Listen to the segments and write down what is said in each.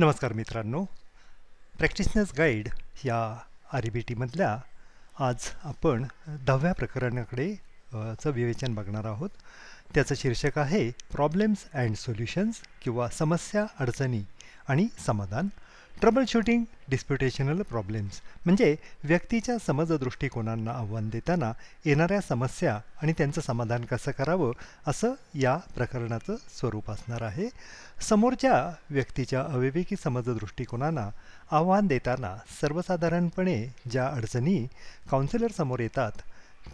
नमस्कार मित्रांनो. Practitioners guide या आर ई बी टीमधल्या आज आपण दहाव्या प्रकरणाकडे चं विवेचन बघणार आहोत. त्याचं शीर्षक आहे प्रॉब्लेम्स अँड सोल्युशन्स किंवा समस्या अडचणी आणि समाधान. ट्रबल शूटिंग डिस्प्युटेशनल प्रॉब्लेम्स म्हणजे व्यक्तीच्या समज दृष्टिकोनांना आव्हान देताना येणाऱ्या समस्या आणि त्यांचं समाधान कसं करावं असं या प्रकरणाचं स्वरूप असणार आहे. समोरच्या व्यक्तीच्या अविवेकी समज दृष्टिकोनांना आव्हान देताना सर्वसाधारणपणे ज्या अडचणी काउन्सिलरसमोर येतात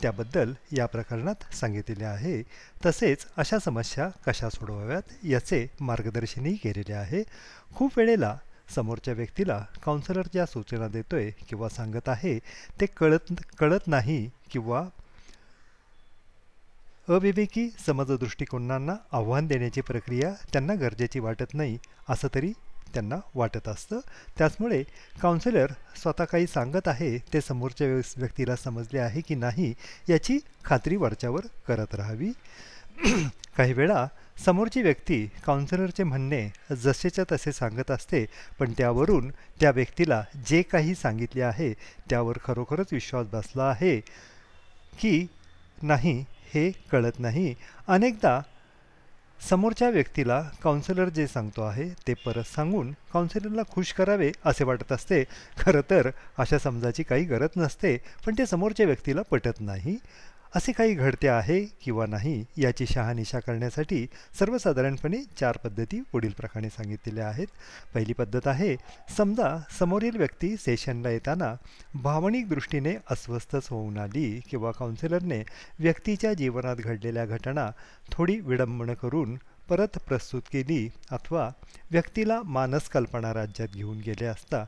त्याबद्दल या प्रकरणात सांगितलेले आहे. तसेच अशा समस्या कशा सोडवाव्यात याचे मार्गदर्शनही केलेले आहे. खूप वेळेला समोरच्या व्यक्तीला काउन्सिलर ज्या सूचना देतोय किंवा सांगत आहे ते कळत कळत नाही किंवा अविवेकी समज दृष्टिकोनांना आव्हान देण्याची प्रक्रिया त्यांना गरजेची वाटत नाही असं तरी त्यांना वाटत असतं. त्याचमुळे काउन्सिलर स्वतः काही सांगत आहे ते समोरच्या व्यक्तीला समजले आहे की नाही याची खात्री वरच्यावर करत राहावी. काही वेळा समोरची व्यक्ती काउन्सिलरचे म्हणणे जसेच्या तसे सांगत असते पण त्यावरून त्या व्यक्तीला जे काही सांगितले आहे त्यावर खरोखरच विश्वास बसला आहे की नाही हे कळत नाही. अनेकदा समोरच्या व्यक्तीला काउन्सिलर जे सांगतो आहे ते परत सांगून काउन्सिलरला खुश करावे असे वाटत असते. खरं तर अशा समजाची काही गरज नसते पण ते समोरच्या व्यक्तीला पटत नाही. असे काही घडते आहे किंवा नाही याची शहानिशा करण्यासाठी सर्वसाधारणपणे चार पद्धती पुढील प्रकारे सांगितलेल्या आहेत. पहिली पद्धत आहे समजा समोरील व्यक्ती सेशनला येताना भावनिक दृष्टीने अस्वस्थच होऊन आली किंवा काउन्सिलरने व्यक्तीच्या जीवनात घडलेल्या घटना थोडी विडंबन करून परत प्रस्तुत केली अथवा व्यक्तीला मानस कल्पना राज्यात घेऊन गेले असता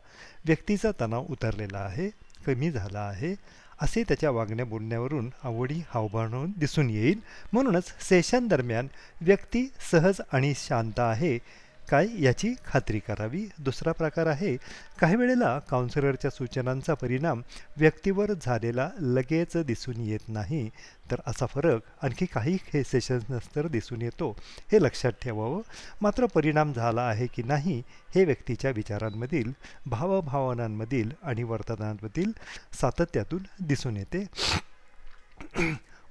व्यक्तीचा तणाव उतरलेला आहे कमी झाला आहे असे त्याच्या वागण्या बोलण्यावरून आवडी हावभाव दिसून येईल. म्हणूनच सेशन दरम्यान व्यक्ती सहज आणि शांत आहे काय याची खात्री करावी? दुसरा प्रकार आहे काही वेळेला काउन्सिलरच्या सूचनांचा परिणाम व्यक्तीवर झालेला लगेच दिसून येत नाही. तर असा फरक आणखी काही हे सेशन्स दिसून येतो हे लक्षात ठेवावं. मात्र परिणाम झाला आहे की नाही हे व्यक्तीच्या विचारांमधील भावभावनांमधील आणि वर्तनांमधील सातत्यातून दिसून येते.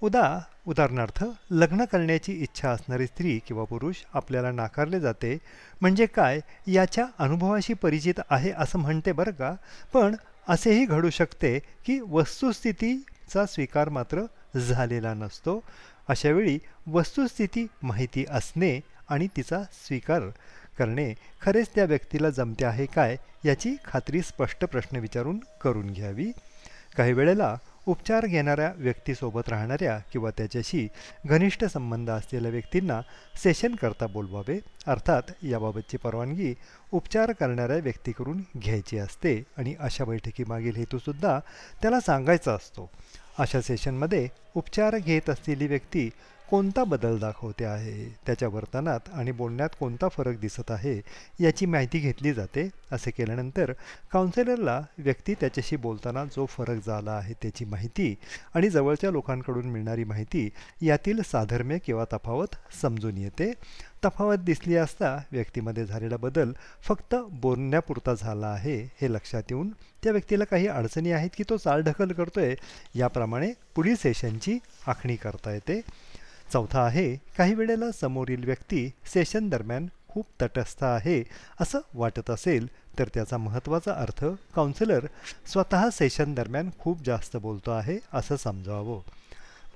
उदा उदाहरणार्थ लग्न करण्याची इच्छा असणारी स्त्री किंवा पुरुष आपल्याला नाकारले जाते म्हणजे काय? याच्या अनुभवाशी परिचित आहे असं म्हणते बरं का? पण असेही घडू शकते की वस्तुस्थितीचा स्वीकार मात्र झालेला नसतो. अशावेळी वस्तुस्थिती माहिती असणे आणि तिचा स्वीकार करणे खरेच त्या व्यक्तीला जमते आहे काय? याची खात्री स्पष्ट प्रश्न विचारून करून घ्यावी. काही वेळेला उपचार घेणाऱ्या व्यक्तीसोबत राहणाऱ्या किंवा त्याच्याशी घनिष्ठ संबंध असलेल्या व्यक्तींना सेशन करता बोलवावे. अर्थात याबाबतची परवानगी उपचार करणाऱ्या व्यक्तीकडून घ्यायची असते आणि अशा बैठकीमागील हेतूसुद्धा त्याला सांगायचा असतो. अशा सेशनमध्ये उपचार घेत असलेली व्यक्ती कोणता बदल दाखवते आहे? त्याच्या वर्तनात आणि बोलण्यात कोणता फरक दिसत आहे? याची माहिती घेतली जाते असे केल्यानंतर काउन्सिलरला व्यक्ती त्याच्याशी बोलताना जो फरक झाला आहे त्याची माहिती आणि जवळच्या लोकांकडून मिळणारी माहिती यातील साधर्म्य किंवा तफावत समजून येते. तफावत दिसली असता व्यक्तीमध्ये झालेला बदल फक्त बोलण्यापुरता झाला आहे हे लक्षात येऊन त्या व्यक्तीला काही अडचणी आहेत की तो चालढकल करतोय याप्रमाणे पुढील सेशनची आखणी करता येते. चौथा आहे काही वेळेला समोरील व्यक्ती सेशन दरम्यान खूप तटस्थ आहे असं वाटत असेल तर त्याचा महत्त्वाचा अर्थ काउन्सिलर स्वतः सेशन दरम्यान खूप जास्त बोलतो आहे असं समजावं.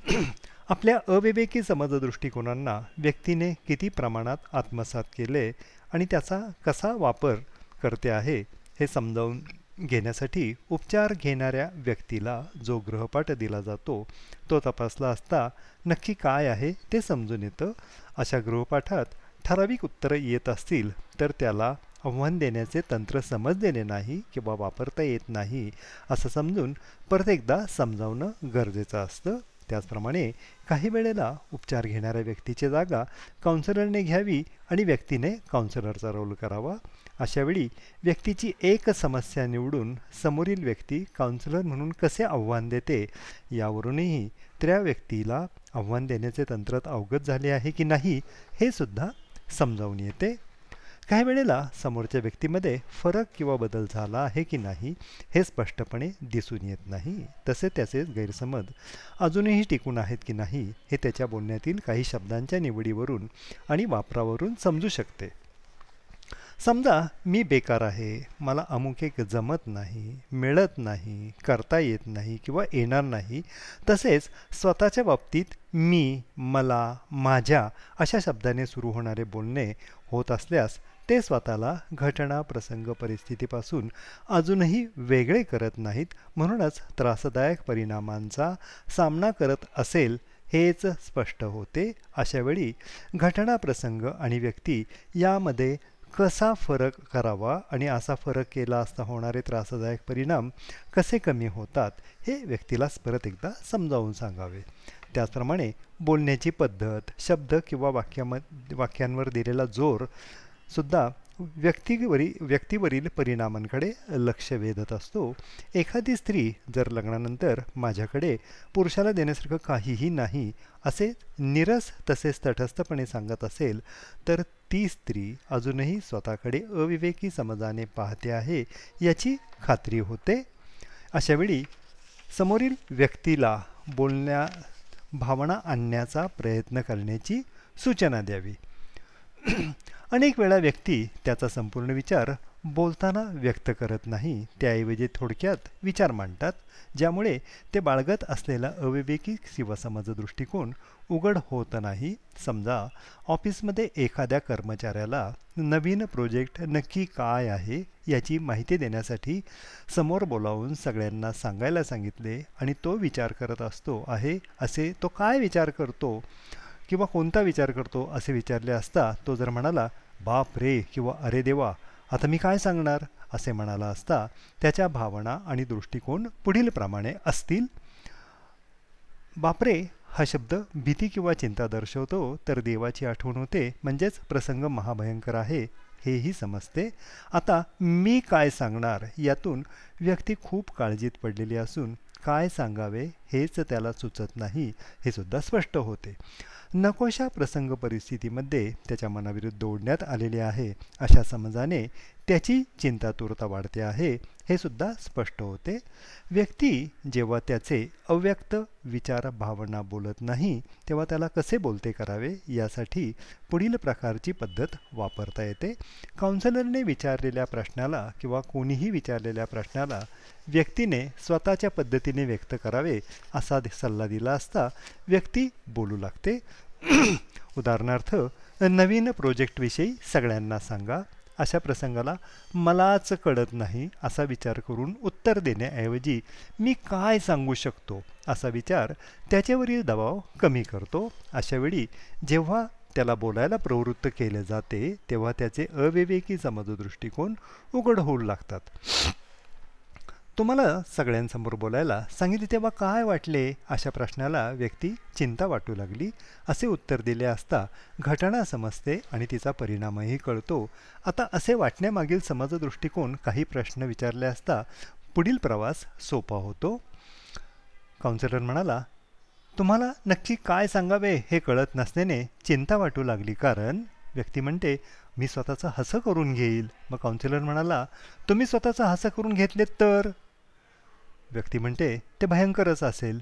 आपल्या अविवेकी समज दृष्टिकोनांना व्यक्तीने किती प्रमाणात आत्मसात केले आणि त्याचा कसा वापर करते आहे हे समजावून घेण्यासाठी उपचार घेणाऱ्या व्यक्तीला जो गृहपाठ दिला जातो तो तपासला असता नक्की काय आहे ते समजून येतं. अशा गृहपाठात ठराविक उत्तरं येत असतील तर त्याला आव्हान देण्याचे तंत्र समजलेले नाही किंवा वापरता येत नाही असं समजून परत एकदा समजावणं गरजेचं असतं. त्याचप्रमाणे काही वेळेला उपचार घेणाऱ्या व्यक्तीची जागा काउन्सिलरने घ्यावी आणि व्यक्तीने काउन्सिलरचा रोल करावा. अशावेळी व्यक्तीची एक समस्या निवडून समोरील व्यक्ती काउन्सिलर म्हणून कसे आव्हान देते यावरूनही त्या व्यक्तीला आव्हान देण्याचे तंत्रात अवगत झाले आहे की नाही हे सुद्धा समजावून येते. काही वेळेला समोरच्या व्यक्तीमध्ये फरक किंवा बदल झाला आहे की नाही हे स्पष्टपणे दिसून येत नाही. तसे त्याचे गैरसमज अजूनही टिकून आहेत की नाही हे त्याच्या बोलण्यातील काही शब्दांच्या निवडीवरून आणि वापरावरून समजू शकते. समजा मी बेकार आहे मला अमुक एक जमत नाही मिळत नाही करता येत नाही किंवा येणार नाही तसेच स्वतःच्या बाबतीत मी मला माझ्या अशा शब्दाने सुरू होणारे बोलणे होत असल्यास ते स्वतःला घटना प्रसंग परिस्थितीपासून अजूनही वेगळे करत नाहीत म्हणूनच त्रासदायक परिणामांचा सामना करत असेल हेच स्पष्ट होते. अशावेळी घटना प्रसंग आणि व्यक्ती यामध्ये कसा फरक करावा आणि असा फरक केला असता होणारे त्रासदायक परिणाम कसे कमी होतात हे व्यक्तीलाच परत एकदा समजावून सांगावे. त्याचप्रमाणे बोलण्याची पद्धत शब्द किंवा वाक्याम वाक्यांवर दिलेला जोर सुद्धा व्यक्तीवरी व्यक्तीवरील परिणामांकडे लक्ष वेधत असतो. एखादी स्त्री जर लग्नानंतर माझ्याकडे पुरुषाला देण्यासारखं काहीही नाही असे निरस तसेच तटस्थपणे सांगत असेल तर ती स्त्री अजूनही स्वतःकडे अविवेकी समजाने पाहते आहे याची खात्री होते. अशावेळी समोरील व्यक्तीला बोलण्या भावना आणण्याचा प्रयत्न करण्याची सूचना द्यावी. अनेक वेळा व्यक्ती त्याचा संपूर्ण विचार बोलताना व्यक्त करत नाही त्याऐवजी थोडक्यात विचार मांडतात ज्यामुळे ते बाळगत असलेला अविवेकी शिवसमज दृष्टिकोन उघड होत नाही. समजा ऑफिसमध्ये एखाद्या कर्मचाऱ्याला नवीन प्रोजेक्ट नक्की काय आहे याची माहिती देण्यासाठी समोर बोलावून सगळ्यांना सांगायला सांगितले आणि तो विचार करत असतो आहे असे तो काय विचार करतो? किंवा कोणता विचार करतो असे विचारले असता तो जर म्हणाला बाप रे किंवा अरे देवा आता मी काय सांगणार? असे म्हणाला असता त्याच्या भावना आणि दृष्टिकोन पुढील प्रमाणे असतील. बापरे हा शब्द भीती किंवा चिंता दर्शवतो तर देवाची आठवण होते म्हणजेच प्रसंग महाभयंकर आहे हेही समजते. आता मी काय सांगणार यातून व्यक्ती खूप काळजीत पडलेली असून काय सांगावे हेच त्याला सुचत नाही हे सुद्धा स्पष्ट होते. नकोशा प्रसंग परिस्थितीमध्ये त्याच्या मनाविरुद्ध ओढण्यात आलेले आहे. अशा समजाने त्याची चिंतातुरता वाढते आहे. हे सुद्धा स्पष्ट होते. व्यक्ती जेव्हा त्याचे अव्यक्त विचार भावना बोलत नाही तेव्हा त्याला कसे बोलते करावे यासाठी पुढील प्रकारची पद्धत वापरता येते. काउन्सिलरने विचारलेल्या प्रश्नाला किंवा कोणीही विचारलेल्या प्रश्नाला व्यक्तीने स्वतःच्या पद्धतीने व्यक्त करावे असा सल्ला दिला असता व्यक्ती बोलू लागते. उदाहरणार्थ नवीन प्रोजेक्टविषयी सगळ्यांना सांगा. अशा प्रसंगाला मलाच कळत नाही असा विचार करून उत्तर देण्याऐवजी मी काय सांगू शकतो असा विचार त्याच्यावरील दबाव कमी करतो. अशावेळी जेव्हा त्याला बोलायला प्रवृत्त केले जाते तेव्हा त्याचे अविवेकी समजदृष्टिकोन उघड होऊ लागतात. तुम्हाला सगळ्यांसमोर बोलायला सांगितले तेव्हा काय वाटले अशा प्रश्नाला व्यक्ती चिंता वाटू लागली असे उत्तर दिले असता घटना समजते आणि तिचा परिणामही कळतो. आता असे वाटण्यामागील समाजदृष्टिकोन काही प्रश्न विचारले असता पुढील प्रवास सोपा होतो. काउन्सिलर म्हणाला तुम्हाला नक्की काय सांगावे हे कळत नसल्याने चिंता वाटू लागली कारण? व्यक्ती म्हणते मी स्वतःचं हसं करून घेईल. मग काउन्सिलर म्हणाला तुम्ही स्वतःचं हसं करून घेतलेत तर? व्यक्ती म्हणते ते भयंकरच असेल.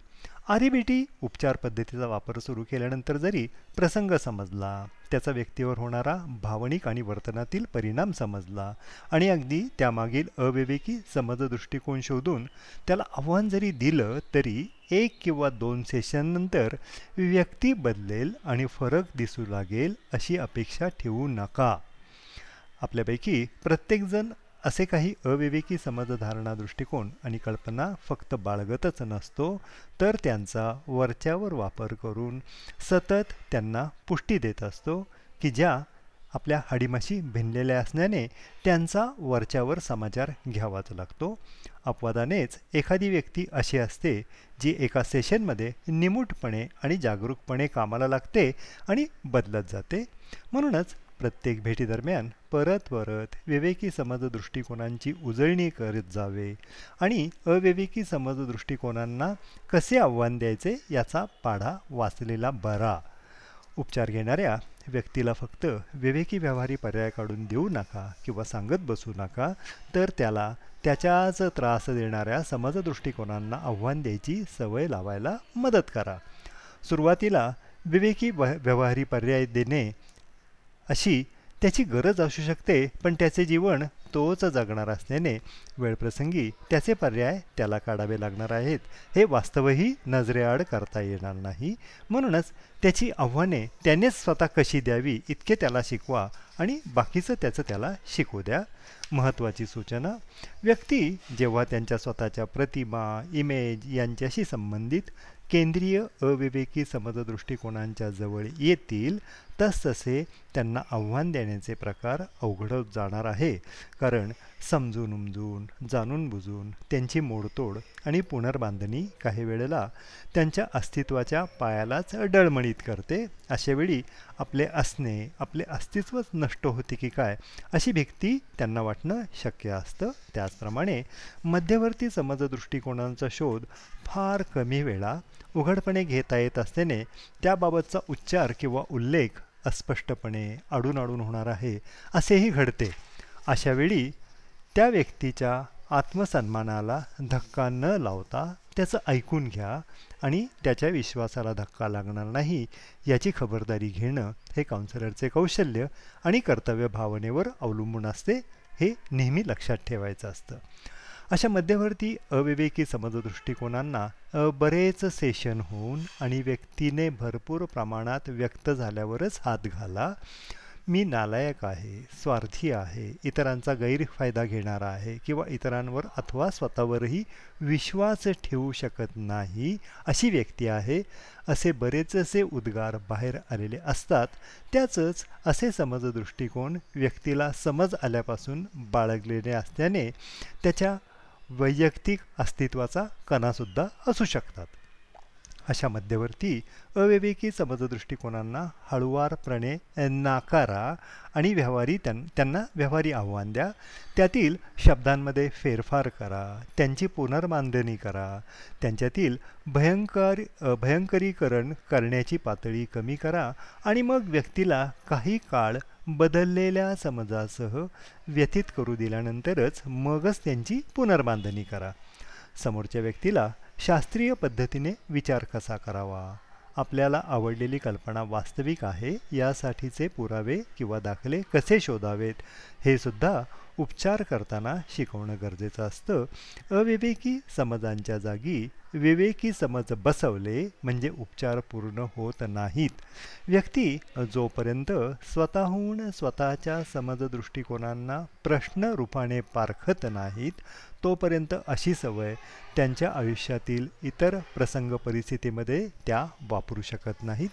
आरीबीटी उपचार पद्धतीचा वापर सुरू केल्यानंतर जरी प्रसंग समजला त्याचा व्यक्तीवर होणारा भावनिक आणि वर्तनातील परिणाम समजला आणि अगदी त्यामागील अविवेकी समज दृष्टिकोन शोधून त्याला आव्हान जरी दिलं तरी एक किंवा दोन सेशननंतर व्यक्ती बदलेल आणि फरक दिसू लागेल अशी अपेक्षा ठेवू नका. आपल्यापैकी प्रत्येकजण असे काही अविवेकी समजधारणा दृष्टिकोन आणि कल्पना फक्त बाळगतच नसतो तर त्यांचा वरच्यावर वापर करून सतत त्यांना पुष्टी देत असतो की ज्या आपल्या हाडीमाशी भिनलेल्या असण्याने त्यांचा वरच्यावर समाचार घ्यावाच लागतो. अपवादानेच एखादी व्यक्ती अशी असते जी एका सेशनमध्ये निमूटपणे आणि जागरूकपणे कामाला लागते आणि बदलत जाते. म्हणूनच प्रत्येक भेटीदरम्यान परत परत विवेकी समज दृष्टिकोनांची उजळणी करत जावे आणि अविवेकी समज दृष्टिकोनांना कसे आव्हान द्यायचे याचा पाढा वाचलेला बरा. उपचार घेणाऱ्या व्यक्तीला फक्त विवेकी व्यवहारी पर्याय काढून देऊ नका किंवा सांगत बसू नका तर त्याला त्याच्याच त्रास देणाऱ्या समज दृष्टिकोनांना आव्हान द्यायची सवय लावायला मदत करा. सुरुवातीला विवेकी व व्यवहारी पर्याय देणे अशी त्याची गरज असू शकते पण त्याचे जीवन तोच जगणार असल्याने वेळप्रसंगी त्याचे पर्याय त्याला काढावे लागणार आहेत. हे वास्तवही नजरेआड करता येणार नाही. म्हणूनच त्याची आव्हाने त्यानेच स्वतः कशी द्यावी इतके त्याला शिकवा आणि बाकीचं त्याचं त्याला शिकू द्या. महत्त्वाची सूचना व्यक्ती जेव्हा त्यांच्या स्वतःच्या प्रतिमा इमेज यांच्याशी संबंधित केंद्रीय अविवेकी समजदृष्टिकोनांच्या जवळ येतील तसतसे त्यांना आव्हान देण्याचे प्रकार अवघडत जाणार आहे. कारण समजून उमजून जाणून बुजून त्यांची मोडतोड आणि पुनर्बांधणी काही वेळेला त्यांच्या अस्तित्वाच्या पायालाच डळमळीत करते. अशावेळी आपले असणे आपले अस्तित्वच नष्ट होते की काय अशी भीती त्यांना वाटणं शक्य असतं. त्याचप्रमाणे मध्यवर्ती समजदृष्टिकोनांचा शोध फार कमी वेळा उघडपणे घेता येत असल्याने त्याबाबतचा उच्चार किंवा उल्लेख अस्पष्टपणे अडून आडून होणार आहे असेही घडते. अशावेळी त्या व्यक्तीच्या आत्मसन्मानाला धक्का न लावता त्याचं ऐकून घ्या आणि त्याच्या विश्वासाला धक्का लागणार नाही याची खबरदारी घेणं हे काउन्सिलरचे कौशल्य आणि कर्तव्य भावनेवर अवलंबून असते हे नेहमी लक्षात ठेवायचं असतं. अशा मध्यवर्ती अविवेकी समजदृष्टिकोनांना बरेच सेशन होऊन आणि व्यक्तीने भरपूर प्रमाणात व्यक्त झाल्यावरच हात घाला. मी नालायक आहे स्वार्थी आहे इतरांचा गैरफायदा घेणारा आहे किंवा इतरांवर अथवा स्वतःवरही विश्वास ठेवू शकत नाही अशी व्यक्ती आहे. असे बरेचसे उद्गार बाहेर आलेले असतात. त्याचंच असे समज दृष्टिकोन व्यक्तीला समज आल्यापासून बाळगलेले असल्याने त्याच्या वैयक्तिक अस्तित्वाचा कणासुद्धा असू शकतात. अशा मध्यवर्ती अविवेकी समजदृष्टिकोनांना हळुवारपणे नाकारा आणि व्यवहारी त्यां त्यांना व्यवहारी आव्हान द्या. त्यातील शब्दांमध्ये फेरफार करा त्यांची पुनर्मांडणी करा. त्यांच्यातील भयंकर भयंकरीकरण करण्याची पातळी कमी करा आणि मग व्यक्तीला काही काळ बदललेल्या समजासह व्यथित करू दिल्यानंतरच मगच त्यांची पुनर्बांधणी करा. समोरच्या व्यक्तीला शास्त्रीय पद्धतीने विचार कसा करावा? आपल्याला आवडलेली कल्पना वास्तविक आहे यासाठीचे पुरावे किंवा दाखले कसे शोधावेत? हे सुद्धा उपचार करताना शिकवणं गरजेचं असतं. अविवेकी समजांच्या जागी विवेकी समज बसवले म्हणजे उपचार पूर्ण होत नाहीत. व्यक्ती जोपर्यंत स्वतःहून स्वतःच्या समज दृष्टिकोनांना प्रश्न रूपाने पारखत नाहीत तोपर्यंत अशी सवय त्यांच्या आयुष्यातील इतर प्रसंग परिस्थितीमध्ये त्या वापरू शकत नाहीत.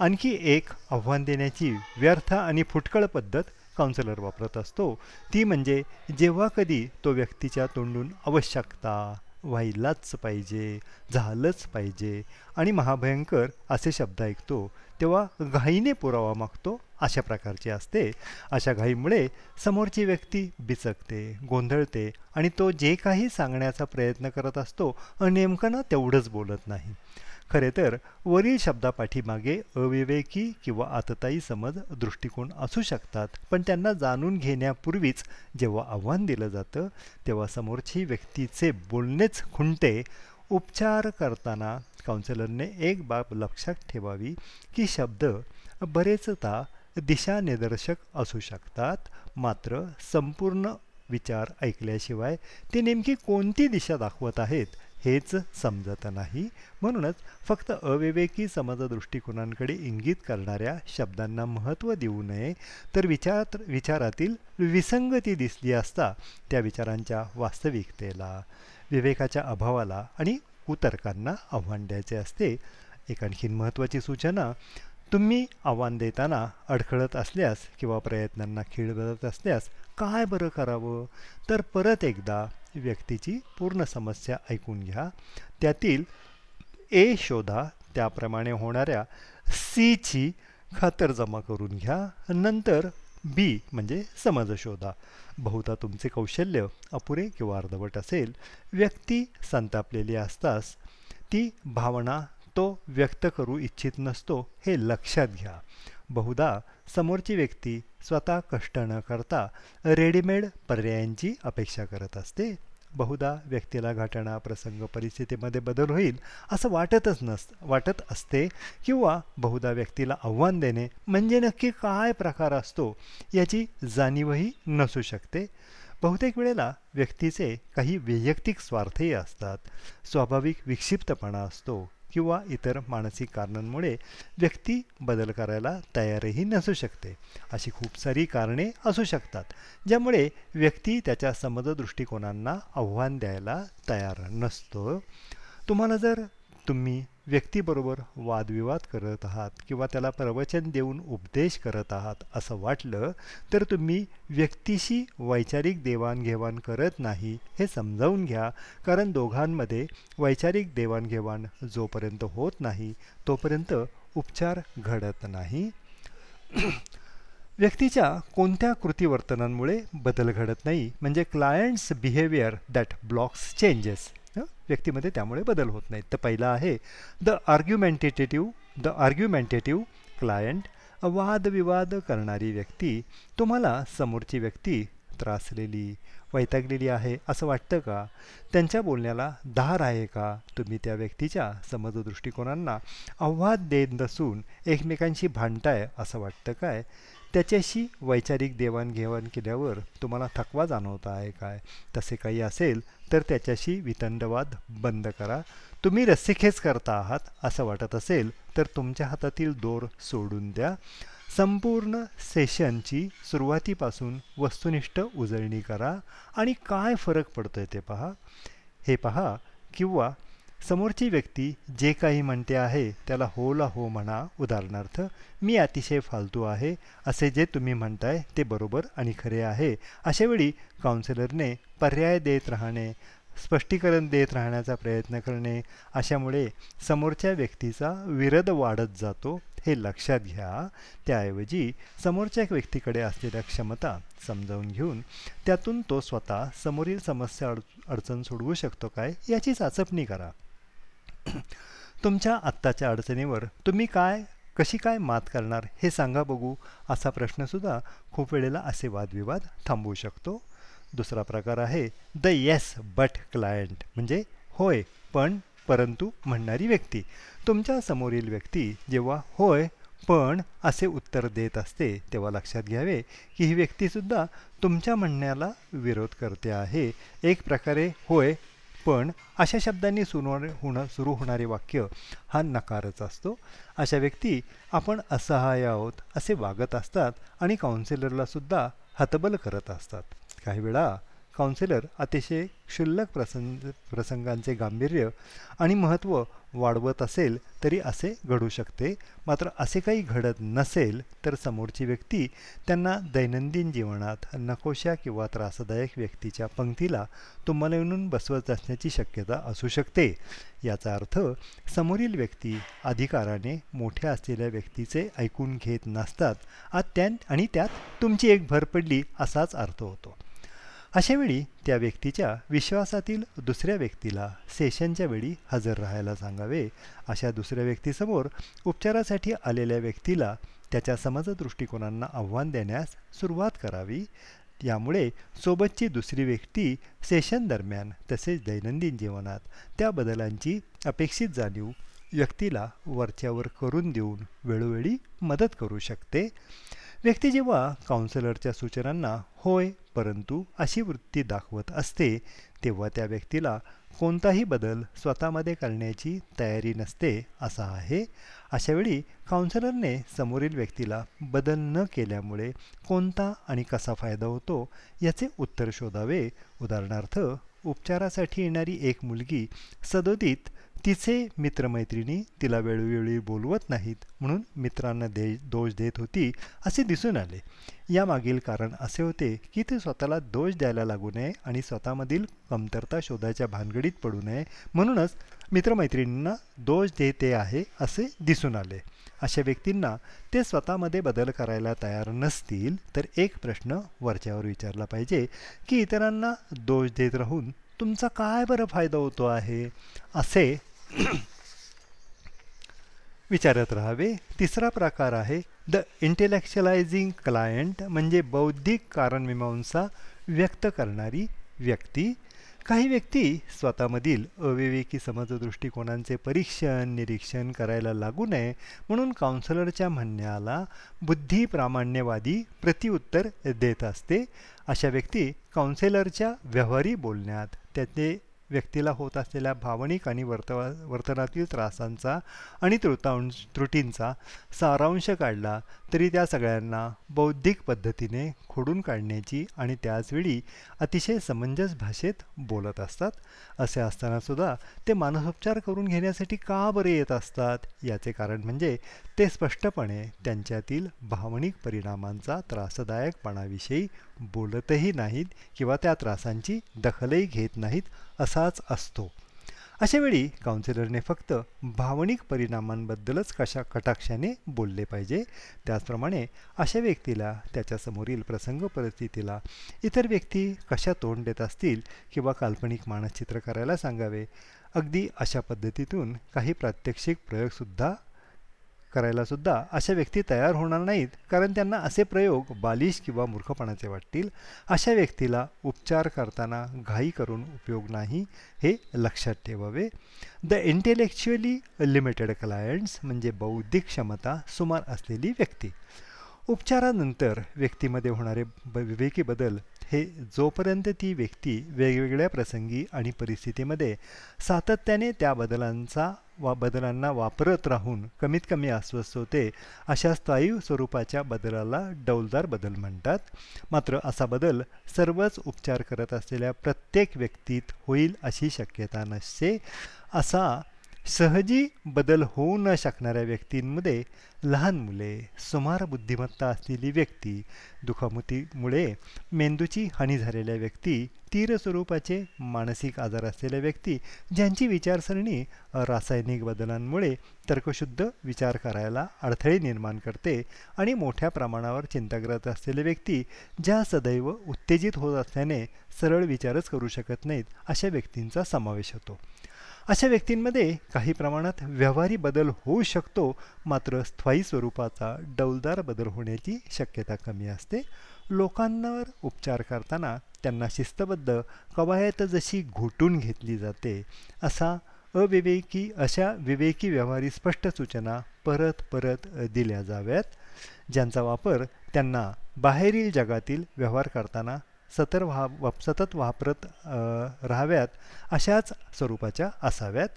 आणखी एक आव्हान देण्याची व्यर्थ आणि फुटकळ पद्धत काउन्सिलर वापरत असतो. ती म्हणजे जेव्हा कधी तो व्यक्तीच्या तोंडून आवश्यकता व्हायलाच पाहिजे झालंच पाहिजे आणि महाभयंकर असे शब्द ऐकतो तेव्हा घाईने पुरावा मागतो अशा प्रकारची असते. अशा घाईमुळे समोरची व्यक्ती बिचकते गोंधळते आणि तो जे काही सांगण्याचा प्रयत्न करत असतो नेमकं ना तेवढंच बोलत नाही. खरे तर वरील शब्दापाठीमागे अविवेकी किंवा आतताई समज दृष्टिकोन असू शकतात. पण त्यांना जाणून घेण्यापूर्वीच जेव्हा आव्हान दिलं जातं तेव्हा समोरची व्यक्तीचे बोलणेच खुंटे. उपचार करताना काउन्सिलरने एक बाब लक्षात ठेवावी की शब्द बरेचदा दिशानिर्देशक असू शकतात. मात्र संपूर्ण विचार ऐकल्याशिवाय ते नेमकी कोणती दिशा दाखवत आहेत? हेच समजत नाही. म्हणूनच फक्त अविवेकी समज दृष्टिकोनांकडे इंगित करणाऱ्या शब्दांना महत्त्व देऊ नये तर विचार विचारातील विसंगती दिसली असता त्या विचारांच्या वास्तविकतेला विवेकाच्या अभावाला आणि कुतर्कांना आव्हान द्यायचे असते. एक आणखीन महत्त्वाची सूचना तुम्ही आव्हान देताना अडखळत असल्यास किंवा प्रयत्नांना खीळ बदलत असल्यास काय बरं करावं? तर परत एकदा व्यक्तीची पूर्ण समस्या ऐकून घ्या. त्यातील ए शोधा त्याप्रमाणे होणाऱ्या सीची खातर जमा करून घ्या. नंतर बी म्हणजे समज शोधा. बहुधा तुमचे कौशल्य अपुरे किंवा अर्धवट असेल. व्यक्ती संतापलेली असतास ती भावना तो व्यक्त करू इच्छित नसतो हे लक्षात घ्या. बहुधा समोरची व्यक्ती स्वतः कष्ट न करता रेडीमेड पर्यायांची अपेक्षा करत असते. बहुधा व्यक्तीला घटना प्रसंग परिस्थितीमध्ये बदल होईल असं वाटतच नस वाटत असते किंवा बहुधा व्यक्तीला आव्हान देणे म्हणजे नक्की काय प्रकार असतो याची जाणीवही नसू शकते. बहुतेक वेळेला व्यक्तीचे काही वैयक्तिक स्वार्थही असतात. स्वाभाविक विक्षिप्तपणा असतो. किंवा इतर मानसिक कारणांमुळे व्यक्ती बदल करायला तयारही नसू शकते. अशी खूप सारी कारणे असू शकतात ज्यामुळे व्यक्ती त्याच्या समज दृष्टिकोनांना आव्हान द्यायला तयार नसतो. तुम्हाला जर तुम्ही व्यक्तीबरोबर वादविवाद करत आहात किंवा त्याला प्रवचन देऊन उपदेश करत आहात असं वाटलं तर तुम्ही व्यक्तीशी वैचारिक देवाणघेवाण करत नाही हे समजावून घ्या. कारण दोघांमध्ये वैचारिक देवाणघेवाण जोपर्यंत होत नाही तोपर्यंत उपचार घडत नाही. व्यक्तीच्या कोणत्या कृतीवर्तनांमुळे बदल घडत नाही? म्हणजे clients behaviour that blocks changes व्यक्तीमध्ये त्यामुळे बदल होत नाहीत. तर पहिला आहे the argumentative the argumentative client वादविवाद करणारी व्यक्ती. तुम्हाला समोरची व्यक्ती त्रासलेली वैतागलेली आहे. असं वाटतं का? त्यांच्या बोलण्याला धार आहे का? तुम्ही त्या व्यक्तीच्या समज दृष्टिकोनांना आव्हान देत नसून एकमेकांशी भांडताय असं वाटतं काय? त्याच्याशी वैचारिक देवाणघेवाण केल्यावर तुम्हाला थकवा जाणवता आहे काय? तसे काही असेल तर त्याच्याशी वितंडवाद बंद करा. तुम्ही रस्सीखेच करता आहात असं वाटत असेल तर तुमच्या हातातील दोर सोडून द्या. संपूर्ण सेशनची सुरुवातीपासून वस्तुनिष्ठ उजळणी करा. आणि काय फरक पडतोय ते पहा. हे पहा किंवा समोरची व्यक्ती जे काही म्हणते आहे त्याला होला हो म्हणा उदाहरणार्थ मी अतिशय फालतू आहे असे जे तुम्ही म्हणताय ते बरोबर आणि खरे आहे. अशावेळी काउन्सिलरने पर्याय देत राहणे स्पष्टीकरण देत राहण्याचा प्रयत्न करणे अशामुळे समोरच्या व्यक्तीचा विरोध वाढत जातो हे लक्षात घ्या. त्याऐवजी समोरच्या व्यक्तीकडे असलेल्या क्षमता समजावून घेऊन त्यातून तो स्वतः समोरील समस्या अड अडचण सोडवू शकतो काय याची चाचपणी करा. तुमच्या आत्ताच्या अडचणीवर तुम्ही काय कशी काय मात करणार हे सांगा बघू. असा प्रश्नसुद्धा खूप वेळेला असे वादविवाद थांबवू शकतो. दुसरा प्रकार आहे द येस बट क्लायंट म्हणजे होय पण परंतु म्हणणारी व्यक्ती. तुमच्या समोरील व्यक्ती जेव्हा होय पण असे उत्तर देत असते तेव्हा लक्षात घ्यावे की ही व्यक्तीसुद्धा तुमच्या म्हणण्याला विरोध करते आहे. एक प्रकारे होय पण अशा शब्दांनी सुरू होणं सुरू होणारे वाक्य हा नकारच असतो. अशा व्यक्ती आपण असहाय्य आहोत असे वागत असतात आणि काउन्सिलरलासुद्धा हतबल करत असतात. काही वेळा काउन्सिलर अतिशय क्षुल्लक प्रसंग प्रसंगांचे गांभीर्य आणि महत्त्व वाढवत असेल तरी असे घडू शकते. मात्र असे काही घडत नसेल तर समोरची व्यक्ती त्यांना दैनंदिन जीवनात नकोशा किंवा त्रासदायक व्यक्तीच्या पंक्तीला तुम्हाला येऊन बसवत असण्याची शक्यता असू शकते. याचा अर्थ समोरील व्यक्ती अधिकाराने मोठ्या असलेल्या व्यक्तीचे ऐकून घेत नसतात त्या आणि त्यात तुमची एक भर पडली असाच अर्थ होतो. अशावेळी त्या व्यक्तीच्या विश्वासातील दुसऱ्या व्यक्तीला सेशनच्या वेळी हजर राहायला सांगावे अशा दुसऱ्या व्यक्तीसमोर उपचारासाठी आलेल्या व्यक्तीला त्याच्या समज दृष्टिकोनांना आव्हान देण्यास सुरुवात करावी. यामुळे सोबतची दुसरी व्यक्ती सेशन दरम्यान तसेच दैनंदिन जीवनात त्या बदलांची अपेक्षित जाणीव व्यक्तीला वरच्यावर करून देऊन वेळोवेळी मदत करू शकते. व्यक्ती जेव्हा काउन्सिलरच्या सूचनांना होय परंतु अशी वृत्ती दाखवत असते तेव्हा त्या व्यक्तीला कोणताही बदल स्वतःमध्ये करण्याची तयारी नसते असा आहे. अशावेळी काउन्सिलरने समोरील व्यक्तीला बदल न केल्यामुळे कोणता आणि कसा फायदा होतो याचे उत्तर शोधावे. उदाहरणार्थ उपचारासाठी येणारी एक मुलगी सदोदित तिचे मित्रमैत्रिणी तिला वेळोवेळी बोलवत नाहीत म्हणून मित्रांना दे दोष देत होती असे दिसून आले. यामागील कारण असे होते की ते स्वतःला दोष द्यायला लागू नये आणि स्वतःमधील कमतरता शोधायच्या भानगडीत पडू नये म्हणूनच मित्रमैत्रिणींना दोष देते आहे असे दिसून आले. अशा व्यक्तींना ते स्वतःमध्ये बदल करायला तयार नसतील तर एक प्रश्न वरच्यावर विचारला पाहिजे की इतरांना दोष देत राहून तुमचा काय बरं फायदा होतो आहे? असे विचारत राहावे. तिसरा प्रकार आहे द इंटेलेक्च्युअलायझिंग क्लायंट म्हणजे बौद्धिक कारणमीमांसा व्यक्त करणारी व्यक्ती. काही व्यक्ती स्वतःमधील अविवेकी समजदृष्टिकोनांचे परीक्षण निरीक्षण करायला लागू नये म्हणून काउन्सलरच्या म्हणण्याला बुद्धिप्रामाण्यवादी प्रतिउत्तर देत असते. अशा व्यक्ती काउन्सिलरच्या व्यवहारी बोलण्यात त्याचे व्यक्तीला होत असलेल्या भावनिक आणि वर्तवा वर्तनातील त्रासांचा आणि त्रुतांश त्रुटींचा सारांश काढला तरी त्या सगळ्यांना बौद्धिक पद्धतीने खोडून काढण्याची आणि त्याचवेळी अतिशय समंजस भाषेत बोलत असतात. असे असतानासुद्धा ते मानसोपचार करून घेण्यासाठी का बरे येत असतात? याचे कारण म्हणजे ते स्पष्टपणे त्यांच्यातील भावनिक परिणामांचा त्रासदायकपणाविषयी बोलतही नाहीत किंवा त्या त्रासांची दखलही घेत नाहीत असाच असतो. अशावेळी काउन्सिलरने फक्त भावनिक परिणामांबद्दलच कशा कटाक्षाने बोलले पाहिजे? त्याचप्रमाणे अशा व्यक्तीला त्याच्यासमोरील प्रसंग परिस्थितीला इतर व्यक्ती कशा तोंड देत असतील किंवा काल्पनिक मानसचित्र करायला सांगावे? अगदी अशा पद्धतीतून काही प्रात्यक्षिक प्रयोगसुद्धा करायला सुद्धा अशा व्यक्ती तयार होणार नाहीत कारण त्यांना असे प्रयोग बालिश किंवा मूर्खपणाचे वाटतील. अशा व्यक्तीला उपचार करताना घाई करून उपयोग नाही हे लक्षात ठेवावे. द इंटेलेक्च्युअली लिमिटेड क्लायंट्स म्हणजे बौद्धिक क्षमता सुमार असलेली व्यक्ती. उपचारानंतर व्यक्तीमध्ये होणारे ब विवेकी बदल हे जोपर्यंत ती व्यक्ती वेगवेगळ्या प्रसंगी आणि परिस्थितीमध्ये सातत्याने त्या बदलांचा वा बदलांना वापरत राहून कमीत कमी अस्वस्थ होते अशा स्थायी स्वरूपाच्या बदलाला डौलदार बदल म्हणतात. मात्र असा बदल सर्वच उपचार करत असलेल्या प्रत्येक व्यक्तीत होईल अशी शक्यता नसते असा सहजी बदल होऊ न शकणाऱ्या व्यक्तींमध्ये लहान मुले सुमार बुद्धिमत्ता असलेली व्यक्ती दुखामुतीमुळे मेंदूची हानी झालेल्या व्यक्ती तीर स्वरूपाचे मानसिक आजार असलेल्या व्यक्ती ज्यांची विचारसरणी रासायनिक बदलांमुळे तर्कशुद्ध विचार करायला अडथळे निर्माण करते आणि मोठ्या प्रमाणावर चिंताग्रस्त असलेल्या व्यक्ती ज्या सदैव उत्तेजित होत असल्याने सरळ विचारच करू शकत नाहीत अशा व्यक्तींचा समावेश होतो. अशा व्यक्तींमध्ये काही प्रमाणात व्यवहारी बदल होऊ शकतो. मात्र स्थायी स्वरूपाचा डौलदार बदल होण्याची शक्यता कमी असते. लोकांवर उपचार करताना त्यांना शिस्तबद्ध कवायत जशी घोटून घेतली जाते असा अविवेकी अशा विवेकी व्यवहारी स्पष्ट सूचना परत परत दिल्या जाव्यात. ज्यांचा वापर त्यांना बाहेरील जगातील व्यवहार करताना सतर व्हा सतत वापरत राहाव्यात अशाच स्वरूपाच्या असाव्यात.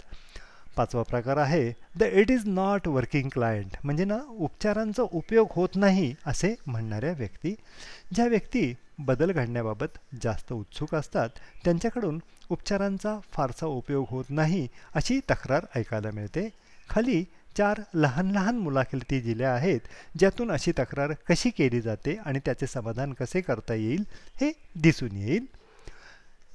पाचवा प्रकार आहे the it is not working client. म्हणजे ना उपचारांचा उपयोग होत नाही असे म्हणणाऱ्या व्यक्ती. ज्या व्यक्ती बदल घडण्याबाबत जास्त उत्सुक असतात त्यांच्याकडून उपचारांचा फारसा उपयोग होत नाही अशी तक्रार ऐकायला मिळते. खाली चार लहान लहान मुलाखती दिल्या आहेत ज्यातून अशी तक्रार कशी केली जाते आणि त्याचे समाधान कसे करता येईल हे दिसून येईल.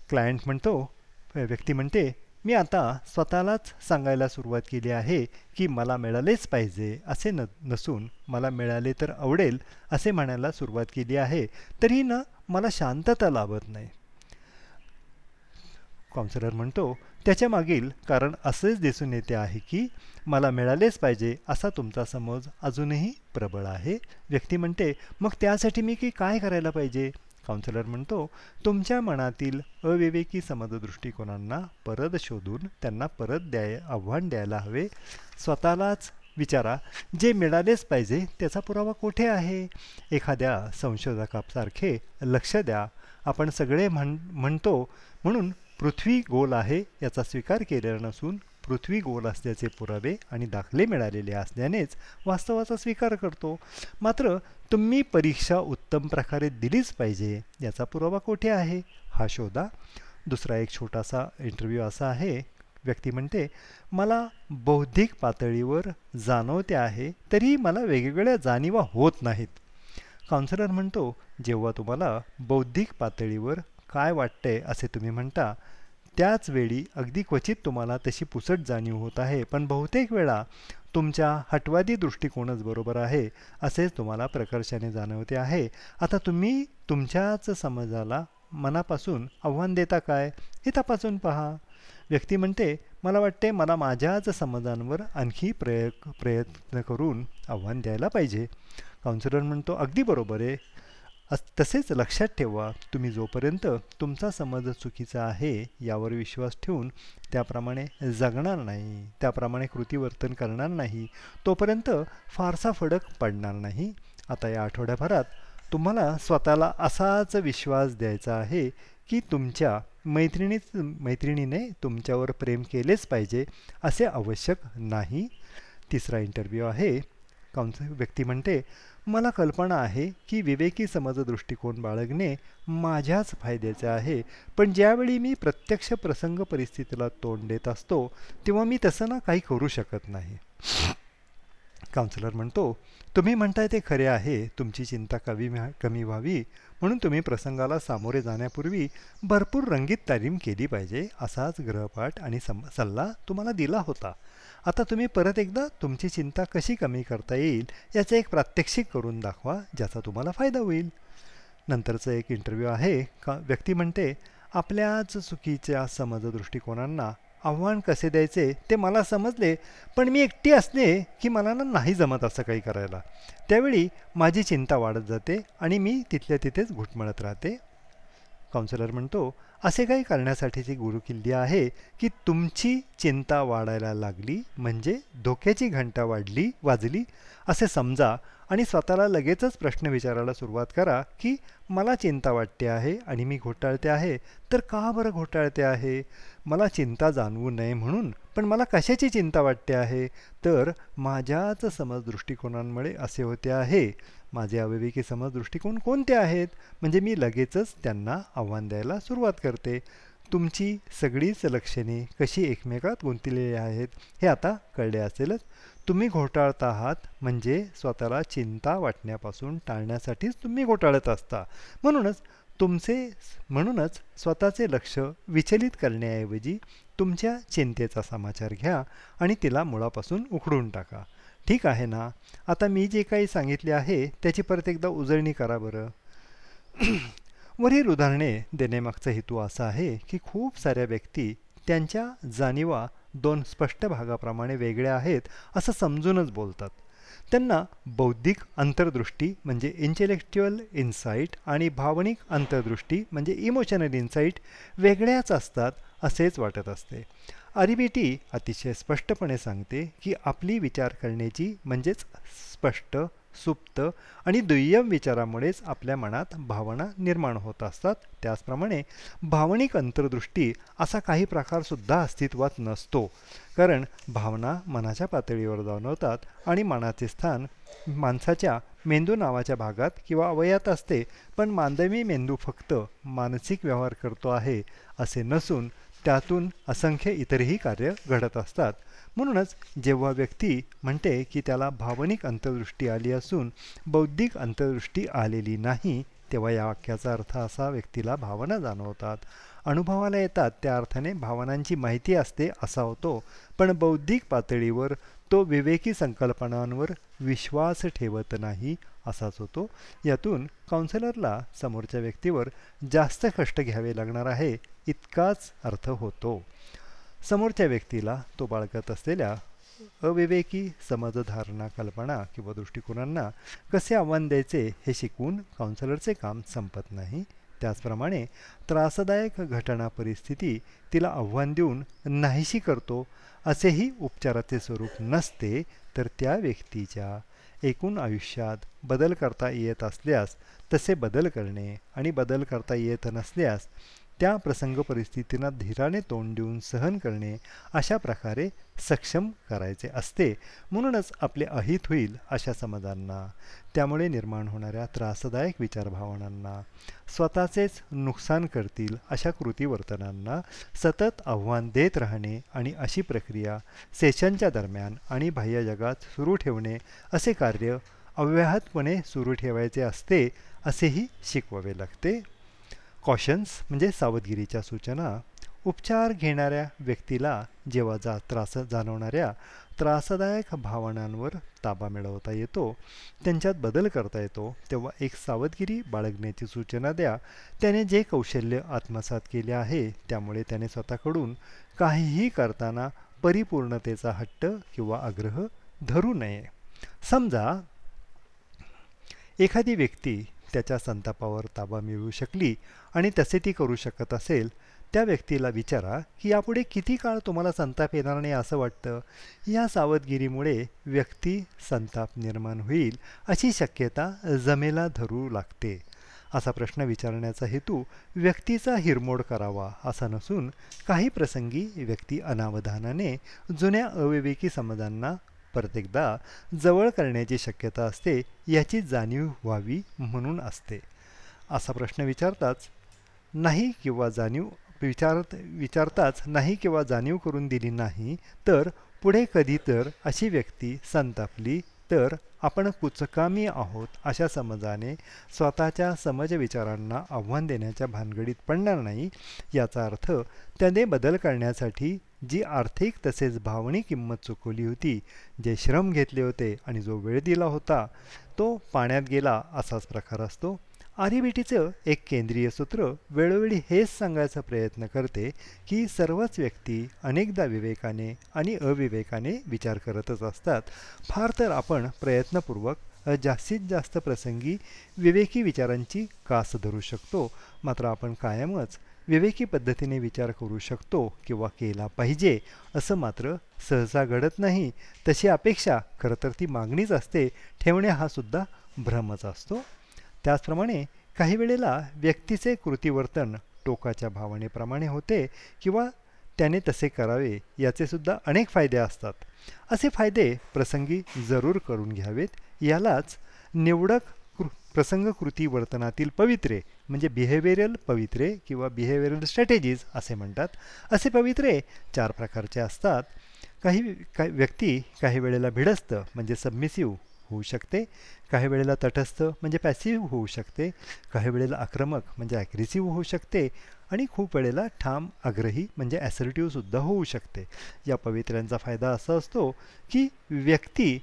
क्लायंट म्हणतो व्यक्ती म्हणते मी आता स्वतःलाच सांगायला सुरुवात केली आहे की मला मिळालेच पाहिजे असे न नसून मला मिळाले तर आवडेल असे म्हणायला सुरुवात केली आहे तरी न मला शांतता लाभत नाही. काउन्सिलर म्हणतो त्याच्या मागील कारण असेच दिसून येते आहे की मला मिळालेच पाहिजे असा तुमचा समज अजूनही प्रबळ आहे. व्यक्ती म्हणते मग त्यासाठी मी की काय करायला पाहिजे? काउन्सिलर म्हणतो तुमच्या मनातील अविवेकी समज दृष्टिकोनांना परत शोधून त्यांना परत द्याय आव्हान द्यायला हवे. स्वतःलाच विचारा जे मिळालेच पाहिजे त्याचा पुरावा कुठे आहे? एखाद्या संशोधकासारखे लक्ष द्या. आपण सगळे म्हण म्हणतो म्हणून पृथ्वी गोल आहे याचा स्वीकार केलेला नसून पृथ्वी गोल असल्याचे पुरावे आणि दाखले मिळालेले असल्यानेच वास्तवाचा स्वीकार करतो. मात्र तुम्ही परीक्षा उत्तम प्रकारे दिलीच पाहिजे याचा पुरावा कुठे आहे? हा शोधा. दुसरा एक छोटासा इंटरव्ह्यू असा आहे. व्यक्ती म्हणते मला बौद्धिक पातळीवर जाणवते आहे तरीही मला वेगवेगळ्या जाणीवा होत नाहीत. काउन्सिलर म्हणतो जेव्हा तुम्हाला बौद्धिक पातळीवर काय वाटतंय असे तुम्ही म्हणता त्याच वेळी अगदी क्वचित तुम्हाला तशी पुसट जाणीव होत आहे पण बहुतेक वेळा तुमच्या हटवादी दृष्टिकोनच बरोबर आहे असेच तुम्हाला प्रकर्षाने जाणवते आहे. आता तुम्ही तुमच्याच समाजाला मनापासून आव्हान देता काय? हे तपासून पहा. व्यक्ती म्हणते मला वाटते मला माझ्याच समजांवर आणखी प्रय प्रयत्न करून आव्हान द्यायला पाहिजे. काउन्सिलर म्हणतो अगदी बरोबर आहे. तसेच लक्षात ठेवा तुम्ही जोपर्यंत तुमचा समज चुकीचा आहे यावर विश्वास ठेवून त्याप्रमाणे जगणार नाही त्याप्रमाणे कृतीवर्तन करणार नाही तोपर्यंत फारसा फडक पडणार नाही. आता या आठवड्याभरात तुम्हाला स्वतःला असाच विश्वास द्यायचा आहे की तुमच्या मैत्रिणीच मैत्रिणीने तुमच्यावर प्रेम केलेच पाहिजे असे आवश्यक नाही. तिसरा इंटरव्ह्यू आहे. काउन्स व्यक्ती म्हणते मला कल्पना आहे की विवेकी समज दृष्टिकोन बाळगणे माझ्याच फायद्याचे आहे. पण ज्यावेळी मी प्रत्यक्ष प्रसंग परिस्थितीला तोंड देत असतो तेव्हा मी तसं ना काही करू शकत नाही. काउन्सिलर म्हणतो तुम्ही म्हणताय ते खरे आहे. तुमची चिंता कमी कमी व्हावी. म्हणून तुम्ही प्रसंगाला सामोरे जाण्यापूर्वी भरपूर रंगीत तालीम केली पाहिजे. असाच ग्रहपाठ आणि सम सल्ला तुम्हाला दिला होता. आता तुम्ही परत एकदा तुमची चिंता कशी कमी करता येईल याचं एक प्रात्यक्षिक करून दाखवा ज्याचा तुम्हाला फायदा होईल. नंतरचं एक इंटरव्ह्यू आहे. का व्यक्ती म्हणते आपल्याच चुकीच्या समज दृष्टिकोनांना आव्हान कसे द्यायचे ते मला समजले पण मी एकटी असले की मला ना नाही जमत असं काही करायला. त्यावेळी माझी चिंता वाढत जाते आणि मी तिथल्या तिथेच घुटमळत राहते. काउन्सिलर म्हणतो असे काही करण्यासाठीची गुरुकिल्ली आहे की तुमची चिंता वाढायला लागली म्हणजे धोक्याची घंटा वाढली वाजली असे समजा आणि स्वतःला लगेचच प्रश्न विचारायला सुरुवात करा की मला चिंता वाटते आहे आणि मी घोटाळते आहे तर का बरं घोटाळते आहे? मला चिंता जाणवू नये म्हणून पण मला कशाची चिंता वाटते आहे? तर माझ्याच समज दृष्टिकोनांमुळे असे होते आहे. माझे अविवेकी समज दृष्टिकोन कोणते आहेत? म्हणजे मी लगेचच त्यांना आव्हान द्यायला सुरुवात करते. तुमची सगळीच लक्षणे कशी एकमेकात गुंतलेली आहेत हे आता कळले असेलच. तुम्ही घोटाळत आहात म्हणजे स्वतःला चिंता वाटण्यापासून टाळण्यासाठीच तुम्ही घोटाळत असता. म्हणूनच तुमचे म्हणूनच स्वतःचे लक्ष विचलित करण्याऐवजी तुमच्या चिंतेचा समाचार घ्या आणि तिला मुळापासून उखडून टाका. ठीक आहे ना? आता मी जे काही सांगितले आहे त्याची परत एकदा उजळणी करा बरं. वरील उदाहरणे देण्यामागचा हेतू असा आहे की खूप साऱ्या व्यक्ती त्यांच्या जाणीवा दोन स्पष्ट भागाप्रमाणे वेगळ्या आहेत असं समजूनच बोलतात. त्यांना बौद्धिक अंतर्दृष्टी म्हणजे इंटेलेक्च्युअल इन्साईट आणि भावनिक अंतर्दृष्टी म्हणजे इमोशनल इन्साईट वेगळ्याच असतात असेच वाटत असते. आरिबीटी अतिशय स्पष्टपणे सांगते की आपली विचार करण्याची म्हणजेच स्पष्ट सुप्त आणि दुय्यम विचारामुळेच आपल्या मनात भावना निर्माण होत असतात. त्याचप्रमाणे भावनिक अंतर्दृष्टी असा काही प्रकारसुद्धा अस्तित्वात नसतो. कारण भावना मनाच्या पातळीवर जाणवतात आणि मनाचे स्थान माणसाच्या मेंदू नावाच्या भागात किंवा अवयात असते. पण मानवी मेंदू फक्त मानसिक व्यवहार करतो आहे असे नसून त्यातून असंख्य इतरही कार्य घडत असतात. म्हणूनच जेव्हा व्यक्ती म्हणते की त्याला भावनिक अंतर्दृष्टी आली असून बौद्धिक अंतर्दृष्टी आलेली नाही तेव्हा या वाक्याचा अर्थ असा व्यक्तीला भावना जाणवतात. अनुभवाला येतात त्या अर्थाने भावनांची माहिती असते असा होतो. पण बौद्धिक पातळीवर तो विवेकी संकल्पनांवर विश्वास ठेवत नाही असाच होतो. यातून काउन्सिलरला समोरच्या व्यक्तीवर जास्त कष्ट घ्यावे लागणार आहे इतकाच अर्थ होतो. समोरच्या व्यक्तीला तो बाळगत असलेल्या अविवेकी समजधारणा कल्पना किंवा दृष्टिकोनांना कसे आव्हान द्यायचे हे शिकवून काउन्सिलरचे काम संपत नाही. त्याचप्रमाणे त्रासदायक घटना परिस्थिती तिला आव्हान देऊन नाहीशी करतो असेही उपचाराचे स्वरूप नसते तर त्या व्यक्तीच्या एकूण आयुष्यात बदल करता येत असल्यास तसे बदल करणे आणि बदल करता येत नसल्यास त्या प्रसंग परिस्थितींना धीराने तोंड देऊन सहन करणे अशा प्रकारे सक्षम करायचे असते. म्हणूनच आपले अहित होईल अशा समाजांना त्यामुळे निर्माण होणाऱ्या त्रासदायक विचारभावनांना स्वतःचेच नुकसान करतील अशा कृती वर्तनांना सतत आव्हान देत राहणे आणि अशी प्रक्रिया सेशनच्या दरम्यान आणि बाह्य जगात सुरू ठेवणे असे कार्य अव्याहतपणे सुरू ठेवायचे असते असेही शिकवावे लागते. कॉशन्स म्हणजे सावधगिरीच्या सूचना. उपचार घेणाऱ्या व्यक्तीला जेव्हा जा त्रास जाणवणाऱ्या त्रासदायक भावनांवर ताबा मिळवता येतो त्यांच्यात बदल करता येतो तेव्हा एक सावधगिरी बाळगण्याची सूचना द्या. त्याने जे कौशल्य आत्मसात केले आहे त्यामुळे त्याने स्वतःकडून काहीही करताना परिपूर्णतेचा हट्ट किंवा आग्रह धरू नये. समजा एखादी व्यक्ती त्याच्या संतापावर ताबा मिळवू शकली आणि तसे ती करू शकत असेल त्या व्यक्तीला विचारा की यापुढे किती काळ तुम्हाला संताप येणार नाही असं वाटतं? या सावधगिरीमुळे व्यक्ती संताप निर्माण होईल अशी शक्यता जमेला धरू लागते. असा प्रश्न विचारण्याचा हेतू व्यक्तीचा हिरमोड करावा असा नसून काही प्रसंगी व्यक्ती अनावधानाने जुन्या अविवेकी समजांना प्रत्येकदा जवळ करण्याची शक्यता असते याची जाणीव व्हावी म्हणून असते. असा प्रश्न विचारताच नाही किंवा जाणीव विचारत विचारताच नाही किंवा जाणीव करून दिली नाही तर पुढे कधी तर अशी व्यक्ती संतापली तर आपण कुचकामी आहोत अशा समजाने स्वतःच्या समज विचारांना आव्हान देण्याच्या भानगडीत पडणार नाही याचा अर्थ त्याने बदल करण्यासाठी जी आर्थिक तसेच भावनिक किंमत चुकवली होती जे श्रम घेतले होते आणि जो वेळ दिला होता तो पाण्यात गेला असाच प्रकार असतो. आरिबीटीचं एक केंद्रीय सूत्र वेळोवेळी हेच सांगायचा प्रयत्न करते की सर्वच व्यक्ती अनेकदा विवेकाने आणि अविवेकाने विचार करतच असतात. फार तर आपण प्रयत्नपूर्वक जास्तीत जास्त प्रसंगी विवेकी विचारांची कास धरू शकतो. मात्र आपण कायमच विवेकी पद्धतीने विचार करू शकतो किंवा केला पाहिजे असं मात्र सहसा घडत नाही. तशी अपेक्षा खरं तर ती मागणीच असते. ठेवणे हा सुद्धा भ्रमच असतो. त्याचप्रमाणे काही वेळेला व्यक्तीचे कृतीवर्तन टोकाच्या भावनेप्रमाणे होते किंवा त्याने तसे करावे याचे सुद्धा अनेक फायदे असतात. असे फायदे प्रसंगी जरूर करून घ्यावेत. यालाच निवडक कृ प्रसंग कृतीवर्तनातील पवित्रे म्हणजे बिहेवियरल पवित्रे किंवा बिहेवियरल स्ट्रॅटेजीज असे म्हणतात. असे पवित्रे चार प्रकारचे असतात. काही काही व्यक्ती काही वेळेला भिडस्त म्हणजे सबमिसिव्ह होऊ शकते काही वेळेला तटस्थ म्हणजे पॅसिव्ह होऊ शकते काही वेळेला आक्रमक म्हणजे ॲग्रेसिव्ह होऊ शकते आणि खूप वेळेला ठाम आग्रही म्हणजे ॲसर्टिव्हसुद्धा होऊ शकते. या पवित्र्यांचा फायदा असा असतो की व्यक्ती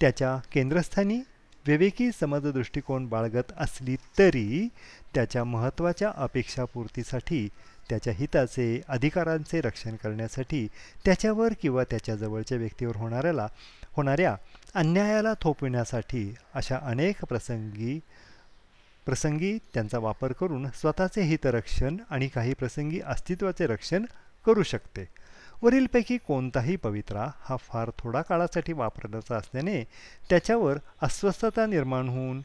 त्याच्या केंद्रस्थानी विवेकी समज दृष्टिकोन बाळगत असली तरी त्याच्या महत्त्वाच्या अपेक्षापूर्तीसाठी त्याच्या हिताचे अधिकारांचे रक्षण करण्यासाठी त्याच्यावर किंवा त्याच्या जवळच्या व्यक्तीवर होणाऱ्याला होणाऱ्या अन्यायाला थोपविण्यासाठी अशा अनेक प्रसंगी प्रसंगी त्यांचा वापर करून स्वतःचे हितरक्षण आणि काही प्रसंगी अस्तित्वाचे रक्षण करू शकते. वरीलपैकी कोणताही पवित्रा हा फार थोडा काळासाठी वापरण्याचा असल्याने त्याच्यावर अस्वस्थता निर्माण होऊन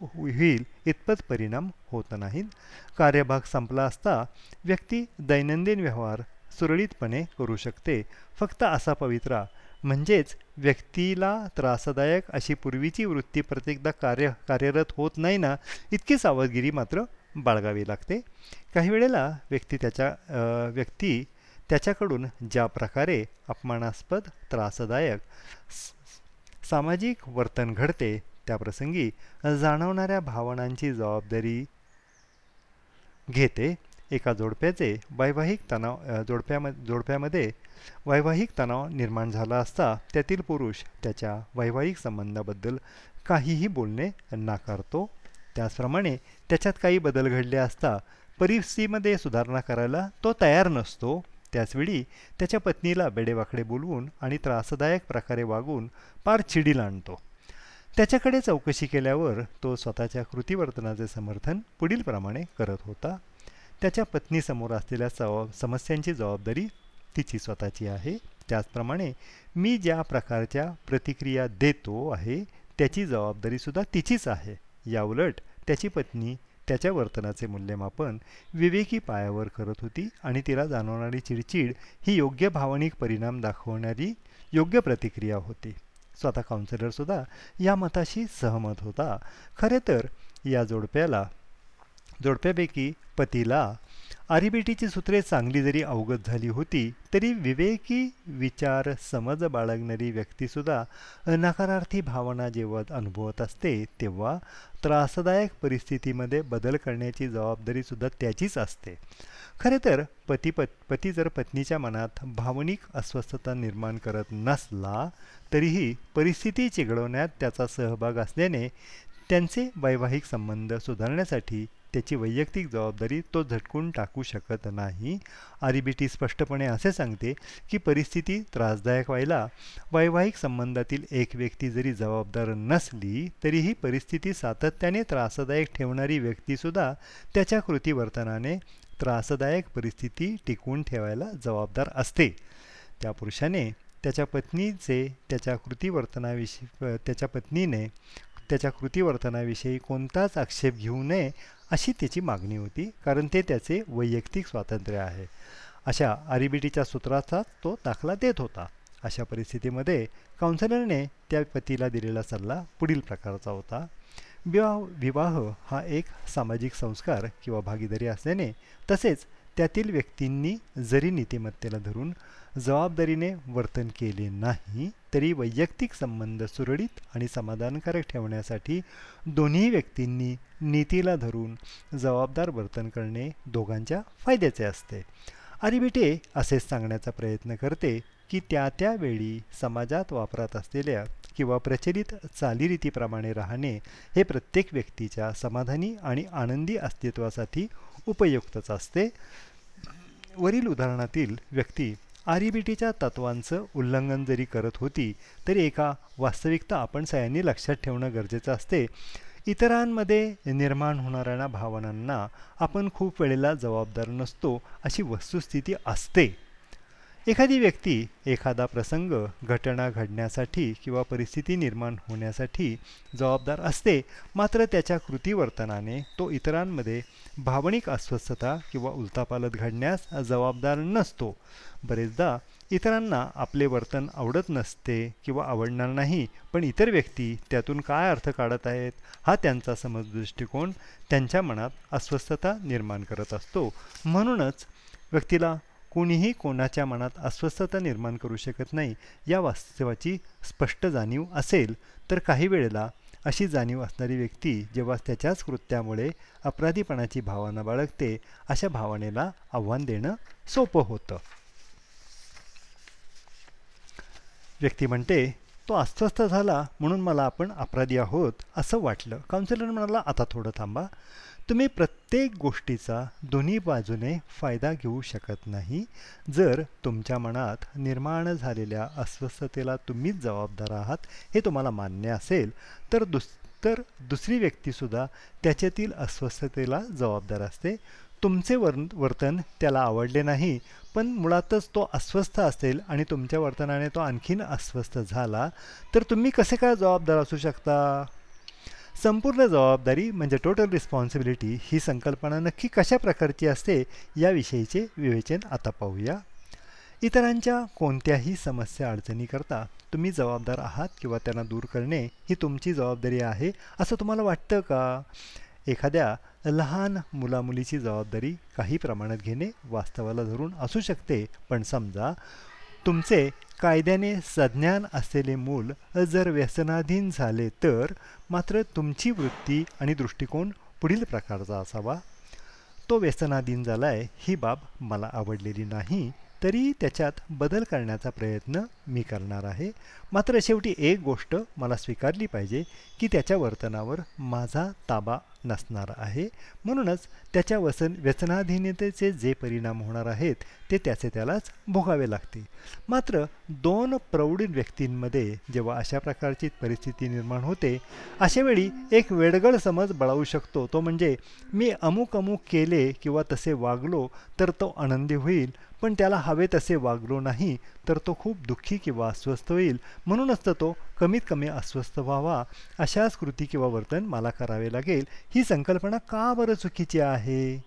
होईल इतपत परिणाम होत नाहीत. कार्यभाग संपला असता व्यक्ती दैनंदिन व्यवहार सुरळीतपणे करू शकते. फक्त असा पवित्रा म्हणजेच व्यक्तीला त्रासदायक अशी पूर्वीची वृत्ती प्रत्येकदा कार्य कार्यरत होत नाही ना इतकी सावधगिरी मात्र बाळगावी लागते. काही वेळेला व्यक्ती त्याच्या व्यक्ती त्याच्याकडून ज्या प्रकारे अपमानास्पद त्रासदायक सामाजिक वर्तन घडते त्याप्रसंगी जाणवणाऱ्या भावनांची जबाबदारी घेते. एका जोडप्याचे वैवाहिक तणाव जोडप्याम जोडप्यामध्ये वैवाहिक तणाव निर्माण झाला असता त्यातील पुरुष त्याच्या वैवाहिक संबंधाबद्दल काहीही बोलणे नाकारतो. त्याचप्रमाणे त्याच्यात काही बदल घडले असता परिस्थितीमध्ये सुधारणा करायला तो तयार नसतो. त्याचवेळी त्याच्या पत्नीला बेडेवाकडे बोलवून आणि त्रासदायक प्रकारे वागून पार चिडीला आणतो. त्याच्याकडे चौकशी केल्यावर तो स्वतःच्या कृतीवर्तनाचे समर्थन पुढीलप्रमाणे करत होता. त्याच्या पत्नीसमोर असलेल्या जबाब समस्यांची जबाबदारी तिची स्वतःची आहे. त्याचप्रमाणे मी ज्या प्रकारच्या प्रतिक्रिया देतो आहे त्याची जबाबदारीसुद्धा तिचीच आहे. याउलट त्याची पत्नी त्याच्या वर्तनाचे मूल्यमापन विवेकी पायावर करत होती आणि तिला जाणवणारी चिडचिड ही योग्य भावनिक परिणाम दाखवणारी योग्य प्रतिक्रिया होती. स्वतः काउन्सिलरसुद्धा या मताशी सहमत होता. खरे तर या जोडप्याला जोडप्यापैकी पतीला आरिबेटीची सूत्रे चांगली जरी अवगत झाली होती तरी विवेकी विचार समज बाळगणारी व्यक्तीसुद्धा नकारार्थी भावना जेव्हा अनुभवत असते तेव्हा त्रासदायक परिस्थितीमध्ये बदल करण्याची जबाबदारीसुद्धा त्याचीच असते. खरे तर पती पत पती जर पत्नीच्या मनात भावनिक अस्वस्थता निर्माण करत नसला तरीही परिस्थिती चिघळवण्यात त्याचा सहभाग असल्याने त्यांचे वैवाहिक संबंध सुधारण्यासाठी त्याची वैयक्तिक जबाबदारी तो झटकून टाकू शकत नाही. आरबीटी स्पष्टपणे असे सांगते की परिस्थिती त्रासदायक व्हायला वैवाहिक संबंधातील एक व्यक्ती जरी जबाबदार नसली तरीही परिस्थिती सातत्याने त्रासदायक ठेवणारी व्यक्तीसुद्धा त्याच्या कृतीवर्तनाने त्रासदायक परिस्थिती टिकवून ठेवायला जबाबदार असते. त्या पुरुषाने त्याच्या पत्नीचे त्याच्या कृतीवर्तनाविषयी त्याच्या पत्नीने त्याच्या कृतीवर्तनाविषयी कोणताच आक्षेप घेऊ नये अशी त्याची मागणी होती कारण ते त्याचे वैयक्तिक स्वातंत्र्य आहे. अशा आरिबीटीच्या सूत्राचा तो दाखला देत होता. अशा परिस्थितीमध्ये काउन्सिलरने त्या पतीला दिलेला सल्ला पुढील प्रकारचा होता. विवाह विवाह हा एक सामाजिक संस्कार किंवा भागीदारी असल्याने तसेच त्यातील व्यक्तींनी जरी नीतिमत्तेला धरून जबाबदारीने वर्तन केले नाही तरी वैयक्तिक संबंध सुरळीत आणि समाधानकारक ठेवण्यासाठी दोन्ही व्यक्तींनी नीतीला धरून जबाबदार वर्तन करणे दोघांच्या फायद्याचे असते. अरिबिटे असेच सांगण्याचा प्रयत्न करते की त्या त्यावेळी समाजात वापरात असलेल्या किंवा प्रचलित चालीरीतीप्रमाणे राहणे हे प्रत्येक व्यक्तीच्या समाधानी आणि आनंदी अस्तित्वासाठी उपयुक्तच असते. वरील उदाहरणातील व्यक्ती आरिबिटीच्या तत्वांचं उल्लंघन जरी करत होती तरी एका वास्तविकता आपण सगळ्यांनी लक्षात ठेवणं गरजेचं असते. इतरांमध्ये निर्माण होणाऱ्या भावनांना आपण खूप वेळेला जबाबदार नसतो अशी वस्तुस्थिती असते. एखादी व्यक्ती एखादा प्रसंग घटना घडण्यासाठी किंवा परिस्थिती निर्माण होण्यासाठी जबाबदार असते मात्र त्याच्या कृतीवर्तनाने तो इतरांमध्ये भावनिक अस्वस्थता किंवा उलतापालत घडण्यास जबाबदार नसतो. बरेचदा इतरांना आपले वर्तन आवडत नसते किंवा आवडणार नाही पण इतर व्यक्ती त्यातून काय अर्थ काढत आहेत हा त्यांचा समज दृष्टिकोन त्यांच्या मनात अस्वस्थता निर्माण करत असतो. म्हणूनच व्यक्तीला कोणीही कोणाच्या मनात अस्वस्थता निर्माण करू शकत नाही या वास्तवाची स्पष्ट जाणीव असेल तर काही वेळेला अशी जाणीव असणारी व्यक्ती जेव्हा त्याच्याच कृत्यामुळे अपराधीपणाची भावना बाळगते अशा भावनेला आव्हान देणं सोपं होतं. व्यक्ती म्हणते तो अस्वस्थ झाला म्हणून मला आपण अपराधी आहोत असं वाटलं. काउन्सिलर म्हणाला आता थोडं थांबा. तुम्ही प्रत्येक गोष्टीचा दोन्ही बाजूने फायदा घेऊ शकत नाही. जर तुमच्या मनात निर्माण झालेल्या अस्वस्थतेला तुम्हीच जबाबदार आहात हे तुम्हाला मान्य असेल तर दुस तर दुसरी व्यक्तीसुद्धा त्याच्यातील अस्वस्थतेला जबाबदार असते. तुमचे वर् वर्तन त्याला आवडले नाही पण मुळातच तो अस्वस्थ असेल आणि तुमच्या वर्तनाने तो आणखीन अस्वस्थ झाला तर तुम्ही कसे काय जबाबदार असू शकता? संपूर्ण जबाबदारी म्हणजे टोटल रिस्पॉन्सिबिलिटी ही संकल्पना नक्की कशा प्रकारची असते याविषयीचे विवेचन आता पाहूया. इतरांच्या कोणत्याही समस्या अडचणीकरता तुम्ही जबाबदार आहात किंवा त्यांना दूर करणे ही तुमची जबाबदारी आहे असं तुम्हाला वाटतं का? एखाद्या लहान मुलामुलीची जबाबदारी काही प्रमाणात घेणे वास्तवाला धरून असू शकते पण समजा तुमचे कायद्याने सज्ञान असलेले मूल जर व्यसनाधीन झाले तर मात्र तुमची वृत्ती आणि दृष्टिकोन पुढील प्रकारचा असावा. तो व्यसनाधीन झालाय ही बाब मला आवडलेली नाही तरी त्याच्यात बदल करण्याचा प्रयत्न मी करणार आहे. मात्र शेवटी एक गोष्ट मला स्वीकारली पाहिजे की त्याच्या वर्तनावर माझा ताबा नसणार आहे. म्हणूनच त्याच्या वसन व्यसनाधीनतेचे जे परिणाम होणार आहेत ते त्याचे त्यालाच भोगावे लागते. मात्र दोन प्रौढ व्यक्तींमध्ये जेव्हा अशा प्रकारची परिस्थिती निर्माण होते अशावेळी एक वेडगळ समज बळावू शकतो. तो म्हणजे मी अमुक अमुक केले किंवा तसे वागलो तर तो आनंदी होईल. पण त्याला हवे तसे वागलो नाही तर तो खूप दुःखी किंवा अस्वस्थ होईल. म्हणूनच तर तो कमीत कमी अस्वस्थ व्हावा. अशाच कृती किंवा वर्तन मला करावे लागेल ही संकल्पना का बरं चुकीची आहे?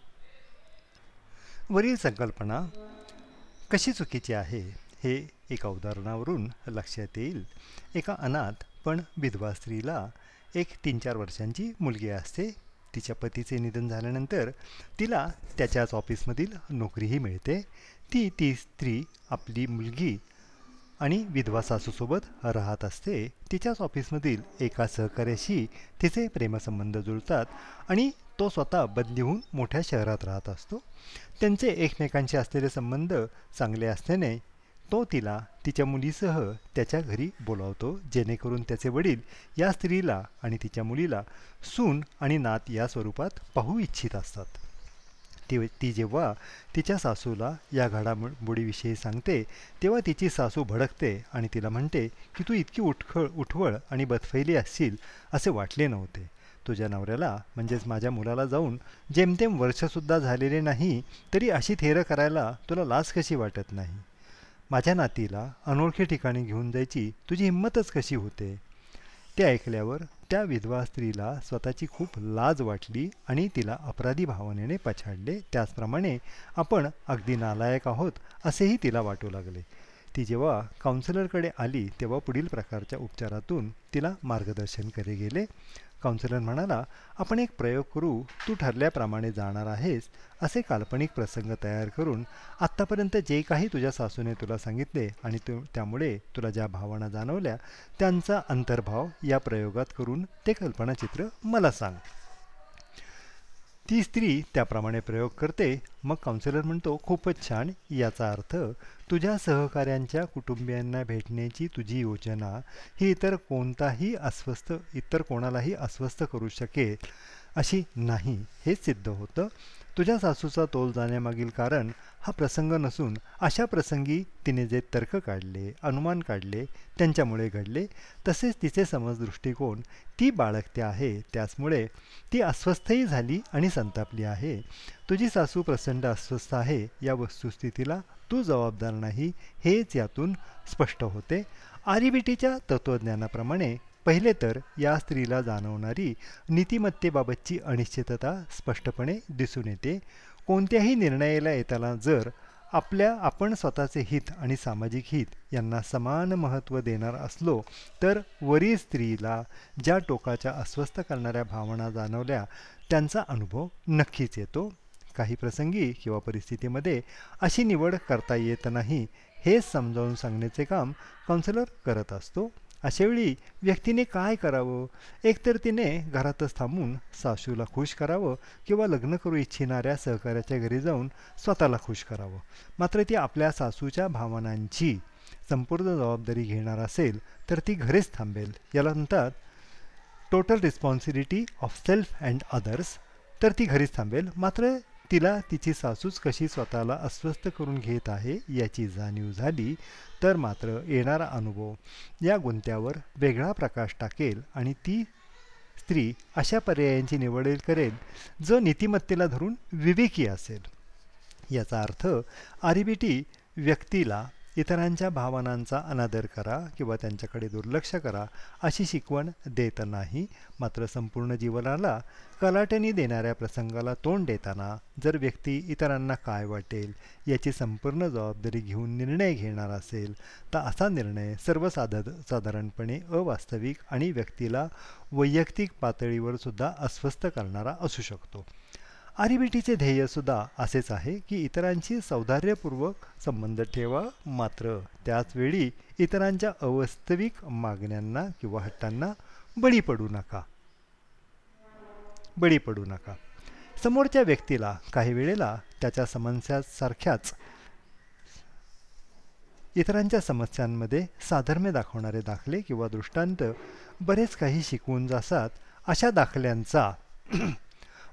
वरील संकल्पना कशी चुकीची आहे? हे एका उदाहरणावरून लक्षात येईल. एका अनाथ पण विधवा स्त्रीला एक तीन चार वर्षांची मुलगी असते. तिच्या पतीचे निधन झाल्यानंतर तिला त्याच्याच ऑफिसमधील नोकरीही मिळते. ती ती स्त्री आपली मुलगी आणि विधवा सासूसोबत राहत असते. तिच्याच ऑफिसमधील एका सहकार्याशी तिचे प्रेमसंबंध जुळतात आणि तो स्वतः बदली होऊन मोठ्या शहरात राहत असतो. त्यांचे एकमेकांशी असलेले संबंध चांगले असल्याने तो तिला तिच्या मुलीसह त्याच्या घरी बोलावतो. जेणेकरून त्याचे वडील या स्त्रीला आणि तिच्या मुलीला सून आणि नात या स्वरूपात पाहू इच्छित असतात. ती ती जेव्हा तिच्या सासूला या घडामोडीविषयी सांगते तेव्हा तिची सासू भडकते आणि तिला म्हणते की तू इतकी उठखळ उठवळ आणि बदफैली असशील असे वाटले नव्हते. तुझ्या नवऱ्याला म्हणजेच माझ्या मुलाला जाऊन जेमतेम वर्षसुद्धा झालेले नाही तरी अशी थेरं करायला तुला लाज कशी वाटत नाही? माझ्या नातीला अनोळखी ठिकाणी घेऊन जायची तुझी हिंमतच कशी होते? ते ऐकल्यावर त्या विधवा स्त्रीला स्वतःची खूप लाज वाटली आणि तिला अपराधी भावनेने पछाडले. त्याचप्रमाणे आपण अगदी नालायक आहोत असेही तिला वाटू लागले. ती जेव्हा काउन्सिलरकडे आली तेव्हा पुढील प्रकारच्या उपचारातून तिला मार्गदर्शन करे गेले. काउन्सिलर म्हणाला आपण एक प्रयोग करू तू ठरल्याप्रमाणे जाणार आहेस असे काल्पनिक प्रसंग तयार करून आत्तापर्यंत जे काही तुझ्या सासूने तुला सांगितले आणि तू त्यामुळे तुला ज्या भावना जाणवल्या त्यांचा अंतर्भाव या प्रयोगात करून ते कल्पनाचित्र मला सांग. ती स्त्री त्याप्रमाणे प्रयोग करते. मग काउन्सिलर म्हणतो खूपच छान. याचा अर्थ तुझ्या सहकाऱ्यांच्या कुटुंबियांना भेटण्याची तुझी योजना ही इतर कोणताही अस्वस्थ इतर कोणालाही अस्वस्थ करू शकेल अशी नाही. हेच सिद्ध होतं. तुझ्या सासूचा तोल जाण्यामागील कारण हा प्रसंग नसून अशा प्रसंगी तिने जे तर्क काढले अनुमान काढले त्यांच्यामुळे घडले तसेच तिचे समज दृष्टिकोन ती बाळगते आहे त्याचमुळे ती अस्वस्थही झाली आणि संतापली आहे. तुझी सासू प्रचंड अस्वस्थ आहे या वस्तुस्थितीला तू जबाबदार नाही हेच यातून स्पष्ट होते. आरिबीटीच्या तत्त्वज्ञानाप्रमाणे पहिले तर या स्त्रीला जाणवणारी नीतिमत्तेबाबतची अनिश्चितता स्पष्टपणे दिसून येते. कोणत्याही निर्णयाला येताना जर आपल्या आपण स्वतःचे हित आणि सामाजिक हित यांना समान महत्त्व देणार असलो तर वरील स्त्रीला ज्या टोकाच्या अस्वस्थ करणाऱ्या भावना जाणवल्या त्यांचा अनुभव नक्कीच येतो. काही प्रसंगी किंवा परिस्थितीमध्ये अशी निवड करता येत नाही हे समजावून सांगण्याचे काम काउन्सिलर करत असतो. अशावेळी व्यक्तीने काय करावं? एकतर तिने घरातच थांबून सासूला खुश करावं किंवा लग्न करू इच्छिणाऱ्या सहकाऱ्याच्या घरी जाऊन स्वतःला खुश करावं. मात्र ती आपल्या सासूच्या भावनांची संपूर्ण जबाबदारी घेणार असेल तर ती घरीच थांबेल. याला म्हणतात total responsibility of self and others तर ती घरीच थांबेल. मात्र तिला तिची सासूच कशी स्वतःला अस्वस्थ करून घेत आहे याची जाणीव झाली तर मात्र येणारा अनुभव. या गुंत्यावर वेगळा प्रकाश टाकेल आणि ती स्त्री अशा पर्यायांची निवड करेल जो नीतिमत्तेला धरून विवेकी असेल. याचा अर्थ आरिबीटी व्यक्तीला इतरांच्या भावनांचा अनादर करा किंवा त्यांच्याकडे दुर्लक्ष करा अशी शिकवण देत नाही. मात्र संपूर्ण जीवनाला कलाटणी देणाऱ्या प्रसंगाला तोंड देताना जर व्यक्ती इतरांना काय वाटेल याची संपूर्ण जबाबदारी घेऊन निर्णय घेणार असेल तर असा निर्णय सर्वसाध साधारणपणे अवास्तविक आणि व्यक्तीला वैयक्तिक पातळीवर सुद्धा अस्वस्थ करणारा असू शकतो. आरिबिटीचे ध्येयसुद्धा असेच आहे की इतरांशी सौदार्यपूर्वक संबंध ठेवा मात्र त्याचवेळी इतरांच्या अवास्तविक मागण्यांना किंवा हट्टांना बळी पडू नका. बळी पडू नका. समोरच्या व्यक्तीला काही वेळेला त्याच्या समस्यांसारख्याच इतरांच्या समस्यांमध्ये साधर्म्य दाखवणारे दाखले किंवा दृष्टांत बरेच काही शिकवून जातात अशा दाखल्यांचा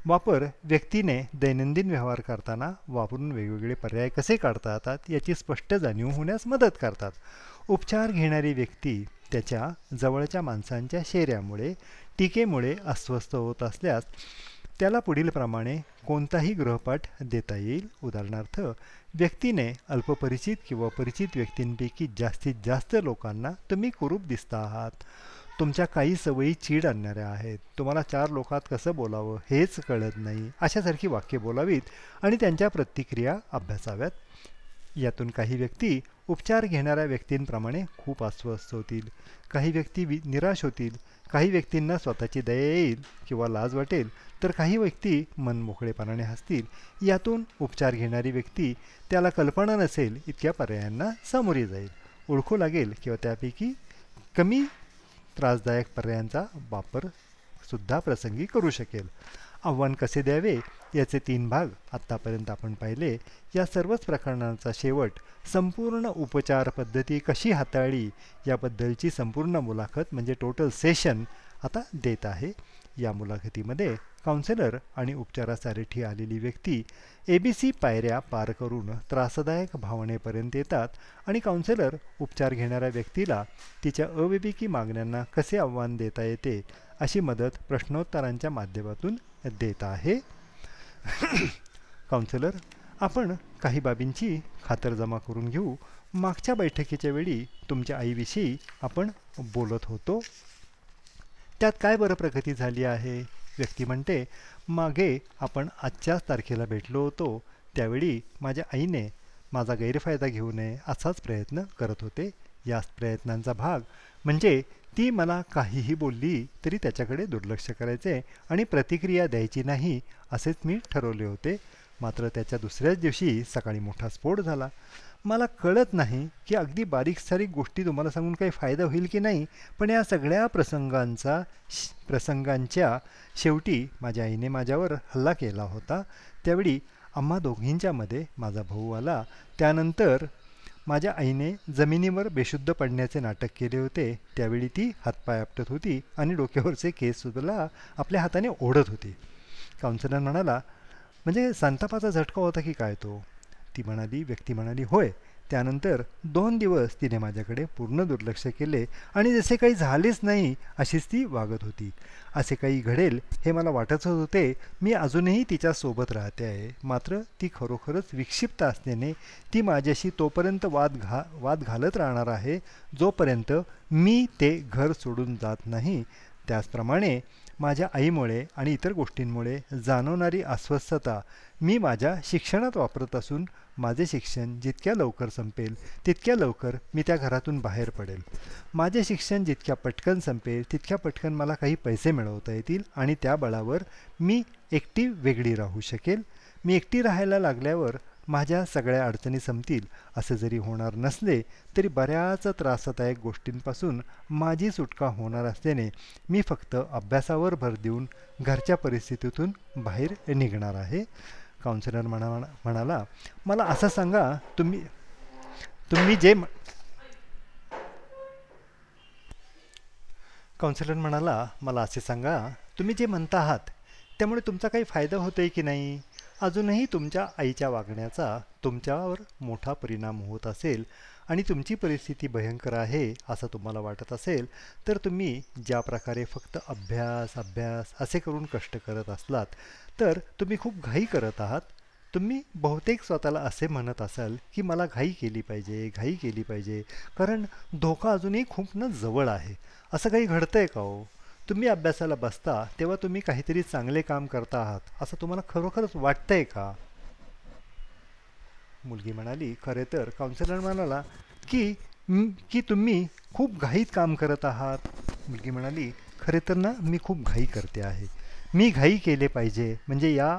वापर व्यक्तीने दैनंदिन व्यवहार करताना वापरून वेगवेगळे पर्याय कसे काढता येतात याची स्पष्ट जाणीव होण्यास मदत करतात. उपचार घेणारी व्यक्ती त्याच्या जवळच्या माणसांच्या शेऱ्यामुळे टीकेमुळे अस्वस्थ होत असल्यास त्याला पुढीलप्रमाणे कोणताही गृहपाठ देता येईल. उदाहरणार्थ व्यक्तीने अल्पपरिचित किंवा परिचित व्यक्तींपैकी जास्तीत जास्त लोकांना तुम्ही कुरूप दिसता आहात. तुमच्या काही सवयी चीड आणणाऱ्या आहेत. तुम्हाला चार लोकात कसं बोलावं हेच कळत नाही. अशासारखी वाक्य बोलावीत आणि त्यांच्या प्रतिक्रिया अभ्यासाव्यात. यातून काही व्यक्ती उपचार घेणाऱ्या व्यक्तींप्रमाणे खूप अस्वस्थ होतील. काही व्यक्ती वि निराश होतील. काही व्यक्तींना स्वतःची दया येईल किंवा लाज वाटेल तर काही व्यक्ती मनमोकळेपणाने हसतील. यातून उपचार घेणारी व्यक्ती त्याला कल्पना नसेल इतक्या पर्यायांना सामोरी जाईल. ओळखू लागेल किंवा त्यापैकी कमी त्रासदायक पर्यायांचा वापर सुद्धा प्रसंगी करू शकेल. आव्हान कसे द्यावे याचे तीन भाग आत्तापर्यंत आपण पाहिले. या सर्वच प्रकरणांचा शेवट संपूर्ण उपचार पद्धती कशी हाताळली याबद्दलची संपूर्ण मुलाखत म्हणजे टोटल सेशन आता देत आहे. या मुलाखतीमध्ये काउन्सिलर आणि उपचारासाठी आलेली व्यक्ती ए बी सी पायऱ्या पार करून त्रासदायक भावनेपर्यंत येतात आणि काउन्सिलर उपचार घेणाऱ्या व्यक्तीला तिच्या अविवेकी मागण्यांना कसे आव्हान देता येते अशी मदत प्रश्नोत्तरांच्या माध्यमातून देत आहे. काउन्सिलर आपण काही बाबींची खातरजमा करून घेऊ. मागच्या बैठकीच्या वेळी तुमच्या आईविषयी आपण बोलत होतो. त्यात काय बरं प्रगती झाली आहे? व्यक्ती म्हणते मागे आपण आजच्याच तारखेला भेटलो होतो. त्यावेळी माझ्या आईने माझा गैरफायदा घेऊ नये असाच प्रयत्न करत होते. याच प्रयत्नांचा भाग म्हणजे ती मला काहीही बोलली तरी त्याच्याकडे दुर्लक्ष करायचे आणि प्रतिक्रिया द्यायची नाही असेच मी ठरवले होते. मात्र त्याच्या दुसऱ्याच दिवशी सकाळी मोठा स्फोट झाला. मला कळत नाही की अगदी बारीक सारीक गोष्टी तुम्हाला सांगून काही फायदा होईल की नाही पण या सगळ्या प्रसंगांचा प्रसंगांच्या शेवटी माझ्या आईने माझ्यावर हल्ला केला होता. त्यावेळी आम्हा दोघींच्यामध्ये माझा भाऊ आला. त्यानंतर माझ्या आईने जमिनीवर बेशुद्ध पडण्याचे नाटक केले होते. त्यावेळी ती हातपाय आपटत होती आणि डोक्यावरचे केससुद्धा आपल्या हाताने ओढत होती. काउन्सिलर म्हणाला म्हणजे संतापाचा झटका होता की काय तो? ती म्हणाली व्यक्ती म्हणाली होय. त्यानंतर दोन दिवस तिने माझ्याकडे पूर्ण दुर्लक्ष केले आणि जसे काही झालेच नाही अशीच ती वागत होती. असे काही घडेल हे मला वाटतच होते. मी अजूनही तिच्यासोबत राहते आहे. मात्र ती खरोखरच विक्षिप्त असल्याने ती माझ्याशी तोपर्यंत वाद घा वाद घालत राहणार आहे जोपर्यंत मी ते घर सोडून जात नाही. त्याचप्रमाणे माझ्या आईमुळे आणि इतर गोष्टींमुळे जाणवणारी अस्वस्थता मी माझ्या शिक्षणात वापरत असून माझे शिक्षण जितक्या लवकर संपेल तितक्या लवकर मी त्या घरातून बाहेर पडेल. माझे शिक्षण जितक्या पटकन संपेल तितक्या पटकन मला काही पैसे मिळवता येतील आणि त्या बळावर मी एकटी वेगळी राहू शकेल. मी एकटी राहायला लागल्यावर माझ्या सगळ्या अडचणी संपतील. असे जरी होणार नसले तरी बऱ्याच त्रासदायक गोष्टींपासून माझी सुटका होणार असल्याने मी फक्त अभ्यासावर भर देऊन घरच्या परिस्थितीतून बाहेर निघणार आहे. काउन्सिलर म्हणा म्हणाला मला असं सांगा तुम्ही तुम्ही जे काउन्सिलर म्हणाला मला असे सांगा तुम्ही जे म्हणता आहात त्यामुळे तुमचा काही फायदा होतोय की नाही? अजूनही तुमच्या आईच्या वागण्याचा तुमच्यावर मोठा परिणाम होत असेल आणि तुमची परिस्थिती भयंकर आहे असं तुम्हाला वाटत असेल तर तुम्ही ज्या प्रकारे फक्त अभ्यास अभ्यास असे करून कष्ट करत असलात तर तुम्ही खूप घाई करत आहात. तुम्ही बहुतेक स्वतःला असे म्हणत असाल की मला घाई केली पाहिजे घाई केली पाहिजे. कारण धोका अजूनही खूप न जवळ आहे. असं काही घडतं आहे का हो? तुम्ही अभ्यासाला बसता तेव्हा तुम्ही काहीतरी चांगले काम करता आहात. असं तुम्हाला खरोखरच वाटतंय का? मुलगी म्हणाली खरे तर. काउन्सिलर म्हणाला की की तुम्ही खूप घाईत काम करत आहात. मुलगी म्हणाली खरे तर ना मी खूप घाई करते आहे. मी घाई केले पाहिजे. म्हणजे या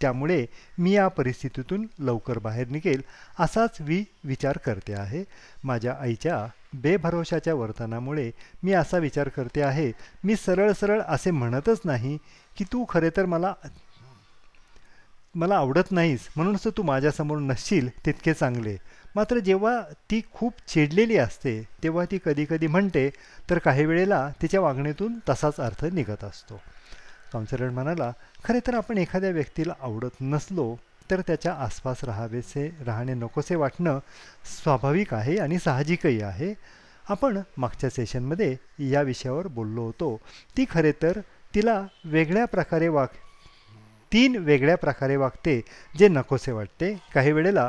त्यामुळे मी या परिस्थितीतून लवकर बाहेर निघेल असाच मी विचार करते आहे. माझ्या आईच्या बेभरोशाच्या वर्तनामुळे मी असा विचार करते आहे मी सरळ सरळ असे म्हणतच नाही की तू खरे तर मला मला आवडत नाहीस म्हणूनच तू माझ्यासमोर नसशील तितके चांगले. मात्र जेव्हा ती खूप चिडलेली असते तेव्हा ती कधीकधी म्हणते तर काही वेळेला तिच्या वागणीतून तसाच अर्थ निघत असतो. काउन्सिलर म्हणाला खरे तर आपण एखाद्या व्यक्तीला आवडत नसलो तर त्याच्या आसपास राहावेसे राहणे नकोसे वाटणं स्वाभाविक आहे आणि साहजिकही आहे. आपण मागच्या सेशनमध्ये या विषयावर बोललो होतो. ती खरे तर तिला वेगळ्या प्रकारे वाग तीन वेगळ्या प्रकारे वागते जे नकोसे वाटते. काही वेळेला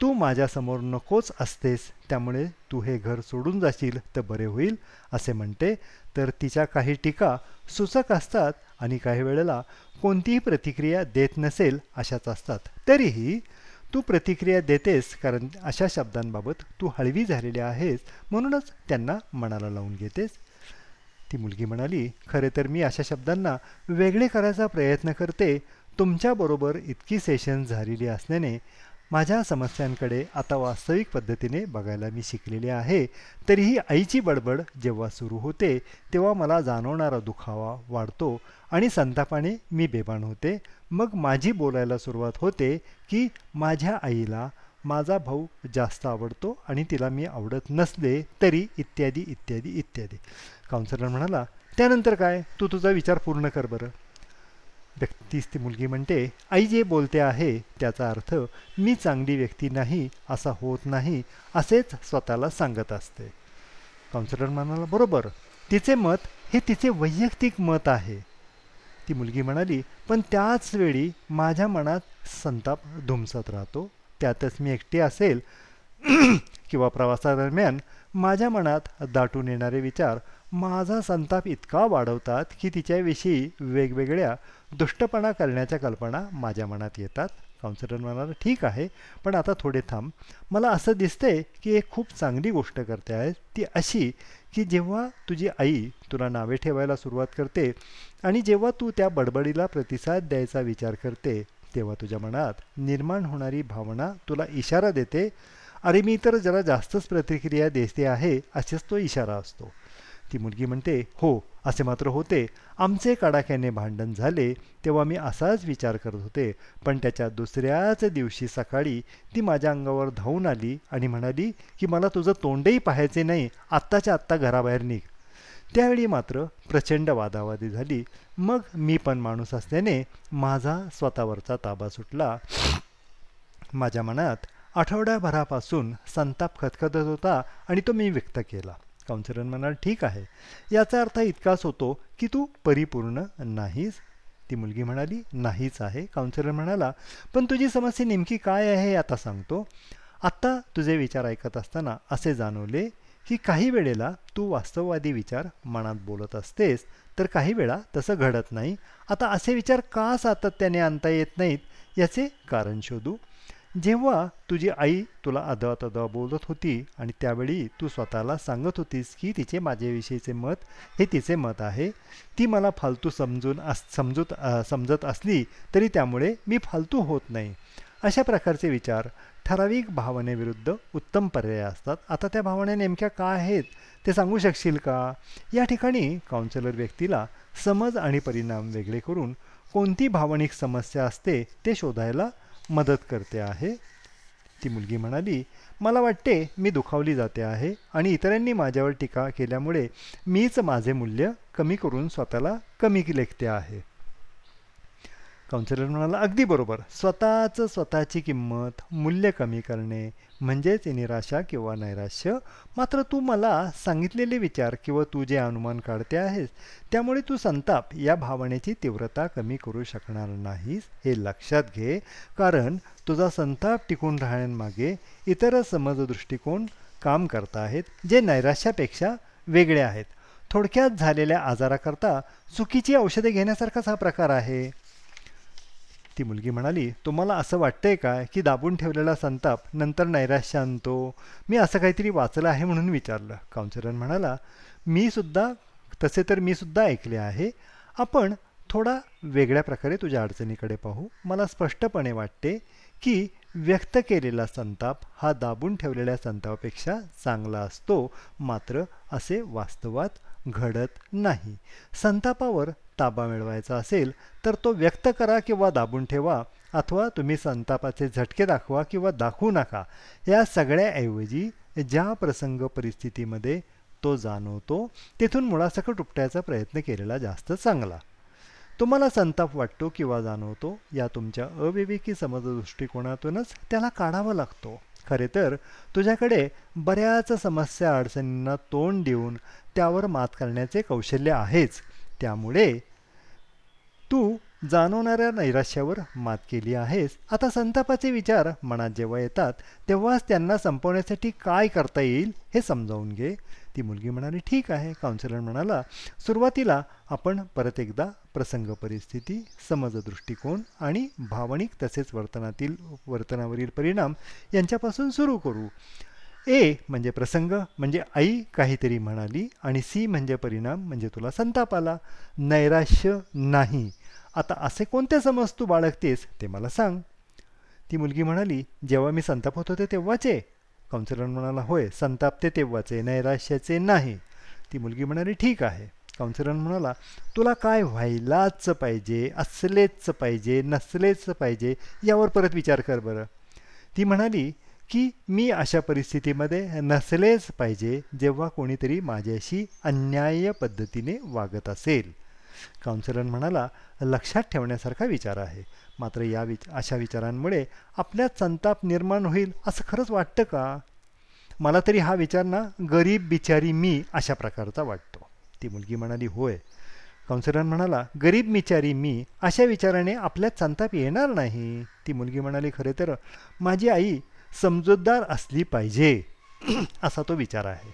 तू माझ्यासमोर नकोच असतेस त्यामुळे तू हे घर सोडून जाशील तर बरे होईल असे म्हणते. तर तिच्या काही टीका सूचक असतात आणि काही वेळेला कोणतीही प्रतिक्रिया देत नसेल अशाच असतात. तरीही तू प्रतिक्रिया देतेस कारण अशा शब्दांबाबत तू हळवी झालेली आहेस म्हणूनच त्यांना मनाला लावून घेतेस. ती मुलगी म्हणाली खरे तर मी अशा शब्दांना वेगळे करायचा प्रयत्न करते. तुमच्याबरोबर इतकी सेशन झालेली असल्याने माझ्या समस्यांकडे आता वास्तविक पद्धतीने बघायला मी शिकलेले आहे. तरीही आईची बडबड जेव्हा सुरू होते तेव्हा मला जाणवणारा दुखावा वाढतो आणि संतापाने मी बेभान होते. मग माझी बोलायला सुरुवात होते की माझ्या आईला माझा भाऊ जास्त आवडतो आणि तिला मी आवडत नसले तरी इत्यादी इत्यादी इत्यादी. काउन्सिलर म्हणाला त्यानंतर काय? तू तुझा विचार पूर्ण कर बरं. व्यक्तीस ती मुलगी म्हणते आई जे बोलते आहे त्याचा अर्थ मी चांगली व्यक्ती नाही असा होत नाही असेच स्वतःला सांगत असते. काउन्सिलर म्हणाला बरोबर तिचे मत हे तिचे वैयक्तिक मत आहे. ती मुलगी म्हणाली पण त्याच वेळी माझ्या मनात संताप धुमसत राहतो. त्यातच मी एकटी असेल किंवा प्रवासादरम्यान माझ्या मनात दाटून येणारे विचार माझा संताप इतका वाढवतात की तिच्याविषयी वेगवेगळ्या दुष्टपणा करण्याच्या कल्पना माझ्या मनात येतात. काउन्सिलर म्हणाला ठीक आहे पण आता थोडे थांब. मला असं दिसते की एक खूप चांगली गोष्ट करते आहे. ती अशी की जेव्हा तुझी आई तुला नावे ठेवायला सुरुवात करते आणि जेव्हा तू त्या बडबडीला प्रतिसाद द्यायचा विचार करते तेव्हा तुझ्या मनात निर्माण होणारी भावना तुला इशारा देते. अरे मी तर जरा जास्तच प्रतिक्रिया देते आहे असेच तो इशारा असतो. ती मुलगी म्हणते हो असे मात्र होते. आमचे कडाक्याने भांडण झाले तेव्हा मी असाच विचार करत होते. पण त्याच्या दुसऱ्याच दिवशी सकाळी ती माझ्या अंगावर धावून आली आणि म्हणाली की मला तुझं तोंडही पाहायचे नाही. आत्ताच्या आत्ता घराबाहेर निघ. त्यावेळी मात्र प्रचंड वादावादी झाली. मग मी पण माणूस असल्याने माझा स्वतःवरचा ताबा सुटला. माझ्या मनात आठवड्याभरापासून संताप खतखतत होता आणि तो मी व्यक्त केला. काउन्सिलर म्हणाल ठीक आहे. याचा अर्थ इतकाच होतो की तू परिपूर्ण नाहीस. ती मुलगी म्हणाली नाहीच आहे. काउन्सिलर म्हणाला पण तुझी समस्या नेमकी काय आहे आता सांगतो. आत्ता तुझे विचार ऐकत असताना असे जाणवले की काही वेळेला तू वास्तववादी विचार मनात बोलत असतेस तर काही वेळा तसं घडत नाही. आता असे विचार का सातत्याने आणता येत नाहीत याचे कारण शोधू. जेव्हा तुझी आई तुला अदवा तदवा बोलत होती आणि त्यावेळी तू स्वतःला सांगत होतीस की तिचे माझ्याविषयीचे मत हे तिचे मत आहे ती मला फालतू समजून अस समजूत समजत असली तरी त्यामुळे मी फालतू होत नाही. अशा प्रकारचे विचार ठराविक भावनेविरुद्ध उत्तम पर्याय असतात. आता त्या भावना नेमक्या काय आहेत ते सांगू शकशील का? या ठिकाणी काउन्सिलर व्यक्तीला समज आणि परिणाम वेगळे करून कोणती भावनिक समस्या असते ते शोधायला मदत करते आहे. ती मुलगी म्हणाली मला वाटते मी दुखावली जाते आहे आणि इतरांनी माझ्यावर टीका केल्यामुळे मीच माझे मूल्य कमी करून स्वतःला कमी लेखते आहे. काउन्सिलर म्हणाला अगदी बरोबर. स्वतःचं स्वतःची किंमत मूल्य कमी करणे म्हणजेच निराशा किंवा नैराश्य. मात्र तू मला सांगितलेले विचार किंवा तू जे अनुमान काढते आहेस त्यामुळे तू संताप या भावनेची तीव्रता कमी करू शकणार नाहीस हे लक्षात घे. कारण तुझा संताप टिकून राहण्यामागे इतर समज दृष्टिकोन काम करत आहेत जे नैराश्यापेक्षा वेगळे आहेत. थोडक्यात झालेल्या आजाराकरता चुकीची औषधे घेण्यासारखाच हा प्रकार आहे. ती मुलगी म्हणाली तुम्हाला असं वाटतंय काय की दाबून ठेवलेला संताप नंतर नैराश्य आणतो? मी असं काहीतरी वाचलं आहे म्हणून विचारलं. काउन्सिलर म्हणाला मी सुद्धा तसे तर मी सुद्धा ऐकले आहे. आपण थोडा वेगळ्या प्रकारे तुझ्या अडचणीकडे पाहू. मला स्पष्टपणे वाटते की व्यक्त केलेला संताप हा दाबून ठेवलेल्या संतापापेक्षा चांगला असतो. मात्र असे वास्तवात घडत नाही. संतापावर ताबा मिळवायचा असेल तर तो व्यक्त करा किंवा दाबून ठेवा अथवा तुम्ही संतापाचे झटके दाखवा किंवा दाखवू नका. या सगळ्याऐवजी ज्या प्रसंग परिस्थितीमध्ये तो जाणवतो तिथून मुळासकट उपटायचा प्रयत्न केलेला जास्त चांगला. तुम्हाला संताप वाटतो किंवा जाणवतो या तुमच्या अविवेकी समज दृष्टिकोनातूनच त्याला काढावा लागतो. खरे तर तुझ्याकडे बऱ्याच समस्या अडचणींना तोंड देऊन त्यावर मात करण्याचे कौशल्य आहेच. त्यामुळे तू जाणवणाऱ्या नैराश्यावर मात केली आहेस. आता संतापाचे विचार मनात जेव्हा येतात तेव्हाच त्यांना संपवण्यासाठी काय करता येईल हे समजावून घे. ती मुलगी म्हणाली ठीक आहे. काउन्सिलर म्हणाला सुरुवातीला आपण परत एकदा प्रसंग परिस्थिती समज दृष्टिकोन आणि भावनिक तसेच वर्तनातील वर्तनावरील परिणाम यांच्यापासून सुरू करू. ए म्हणजे प्रसंग म्हणजे आई काहीतरी म्हणाली आणि सी म्हणजे परिणाम म्हणजे तुला संताप आला. नैराश्य नाही. आता असे कोणते समज तू बाळगतेस ते मला सांग. ती मुलगी म्हणाली जेव्हा मी संताप होत होते तेव्हाचे. काउन्सिलर म्हणाला होय संतापते तेव्हाचे नैराश्याचे नाही. ती मुलगी म्हणाली ठीक आहे. काउन्सिलर म्हणाला तुला काय व्हायलाच पाहिजे असलेच पाहिजे नसलेच पाहिजे यावर परत विचार कर बरं. ती म्हणाली की मी अशा परिस्थितीमध्ये नसलेच पाहिजे जेव्हा कोणीतरी माझ्याशी अन्याय पद्धतीने वागत असेल. काउन्सिलर म्हणाला लक्षात ठेवण्यासारखा विचार आहे. मात्र या विच अशा विचारांमुळे आपल्यात संताप निर्माण होईल असं खरंच वाटतं का? मला तरी हा विचार ना गरीब बिचारी मी अशा प्रकारचा वाटतो. ती मुलगी म्हणाली होय. काउन्सिलर म्हणाला गरीब बिचारी मी अशा विचाराने आपल्यात संताप येणार नाही. ती मुलगी म्हणाली खरे तर माझी आई समजूतदार असली पाहिजे असा तो विचार आहे.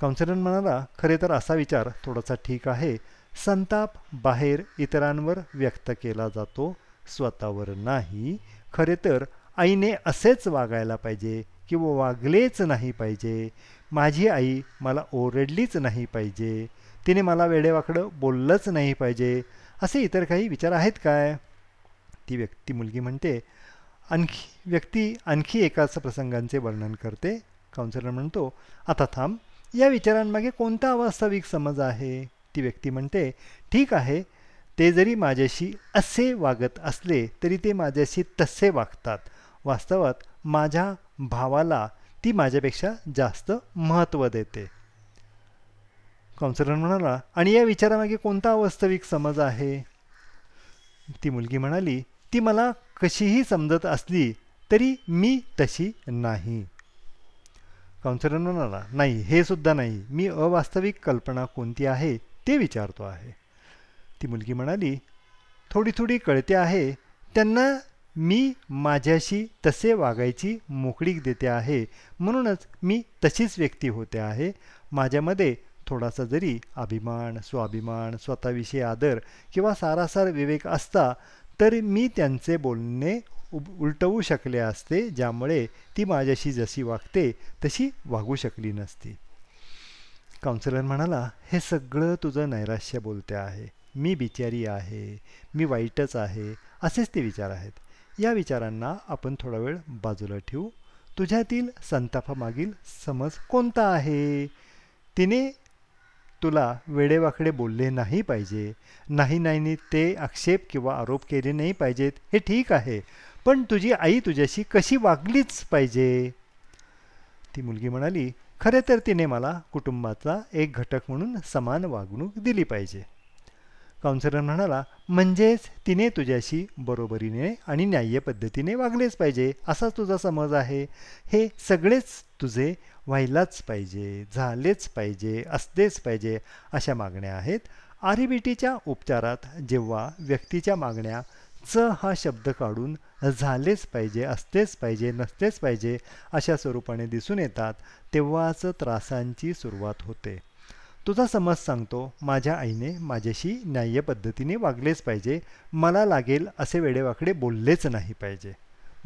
काउन्सिलर म्हणाला खरे तर असा विचार थोडासा ठीक आहे. संताप बाहेर इतरांवर व्यक्त केला जातो स्वतःवर नाही. खरे तर आईने असेच वागायला पाहिजे किंवा वागलेच नाही पाहिजे. माझी आई मला ओरडलीच नाही पाहिजे. तिने मला वेडेवाकडं बोललंच नाही पाहिजे. असे इतर काही विचार आहेत काय? ती व्यक्ती मुलगी म्हणते आणखी व्यक्ती आणखी एकाच प्रसंगांचे वर्णन करते. काउन्सिलर म्हणतो आता थांब. या विचारांमागे कोणता वास्तविक समज आहे? ती व्यक्ती म्हणते ठीक आहे. ते जरी माझ्याशी असे वागत असले तरी ते माझ्याशी तसे वागतात. वास्तवात माझ्या भावाला ती माझ्यापेक्षा जास्त महत्त्व देते. काउन्सिलर म्हणाला आणि या विचारामागे कोणता वास्तविक समज आहे? ती मुलगी म्हणाली ती मला कशीही समजत असली तरी मी तशी नाही. काउन्सिलर म्हणाला नाही हे सुद्धा नाही. मी अवास्तविक कल्पना कोणती आहे ते विचारतो आहे. ती मुलगी म्हणाली थोडी थोडी कळते आहे. त्यांना मी माझ्याशी तसे वागायची मोकळीक देते आहे. म्हणूनच मी तशीच व्यक्ती होते आहे. माझ्यामध्ये थोडासा जरी अभिमान स्वाभिमान स्वतःविषयी आदर किंवा सारासार विवेक असता तर मी त्यांचे बोलणे उलटवू शकले असते ज्यामुळे ती माझ्याशी जशी वागते तशी वागू शकली नसती. काउन्सिलर म्हणाला हे सगळं तुझं नैराश्य बोलते आहे. मी बिचारी आहे. मी वाईटच आहे. असेच ते विचार आहेत. या विचारांना आपण थोडा वेळ बाजूला ठेवू. तुझ्यातील संतापामागील समज कोणता आहे? तिने तुला वेडेवाकडे बोलले नाही पाहिजे. नाही नाही ते आक्षेप किंवा आरोप केले नाही पाहिजेत. हे ठीक आहे. पण तुझी आई तुझ्याशी कशी वागलीच पाहिजे? ती मुलगी म्हणाली खरे तर तिने मला कुटुंबाचा एक घटक म्हणून समान वागणूक दिली पाहिजे. काउन्सिलर म्हणाला म्हणजेच तिने तुझ्याशी बरोबरीने आणि न्याय्य पद्धतीने वागलेच पाहिजे. असा तुझा समज आहे. हे सगळेच तुझे व्हायलाच पाहिजे झालेच पाहिजे असलेच पाहिजे अशा मागण्या आहेत. आरबीटीच्या उपचारात जेव्हा व्यक्तीच्या मागण्या च हा शब्द काढून झालेच पाहिजे असतेच पाहिजे नसतेच पाहिजे अशा स्वरूपाने दिसून येतात तेव्हाच त्रासांची सुरुवात होते. तुझा समज सांगतो माझ्या आईने माझ्याशी न्याय्य पद्धतीने वागलेच पाहिजे. मला लागेल असे वेडेवाकडे बोललेच नाही पाहिजे.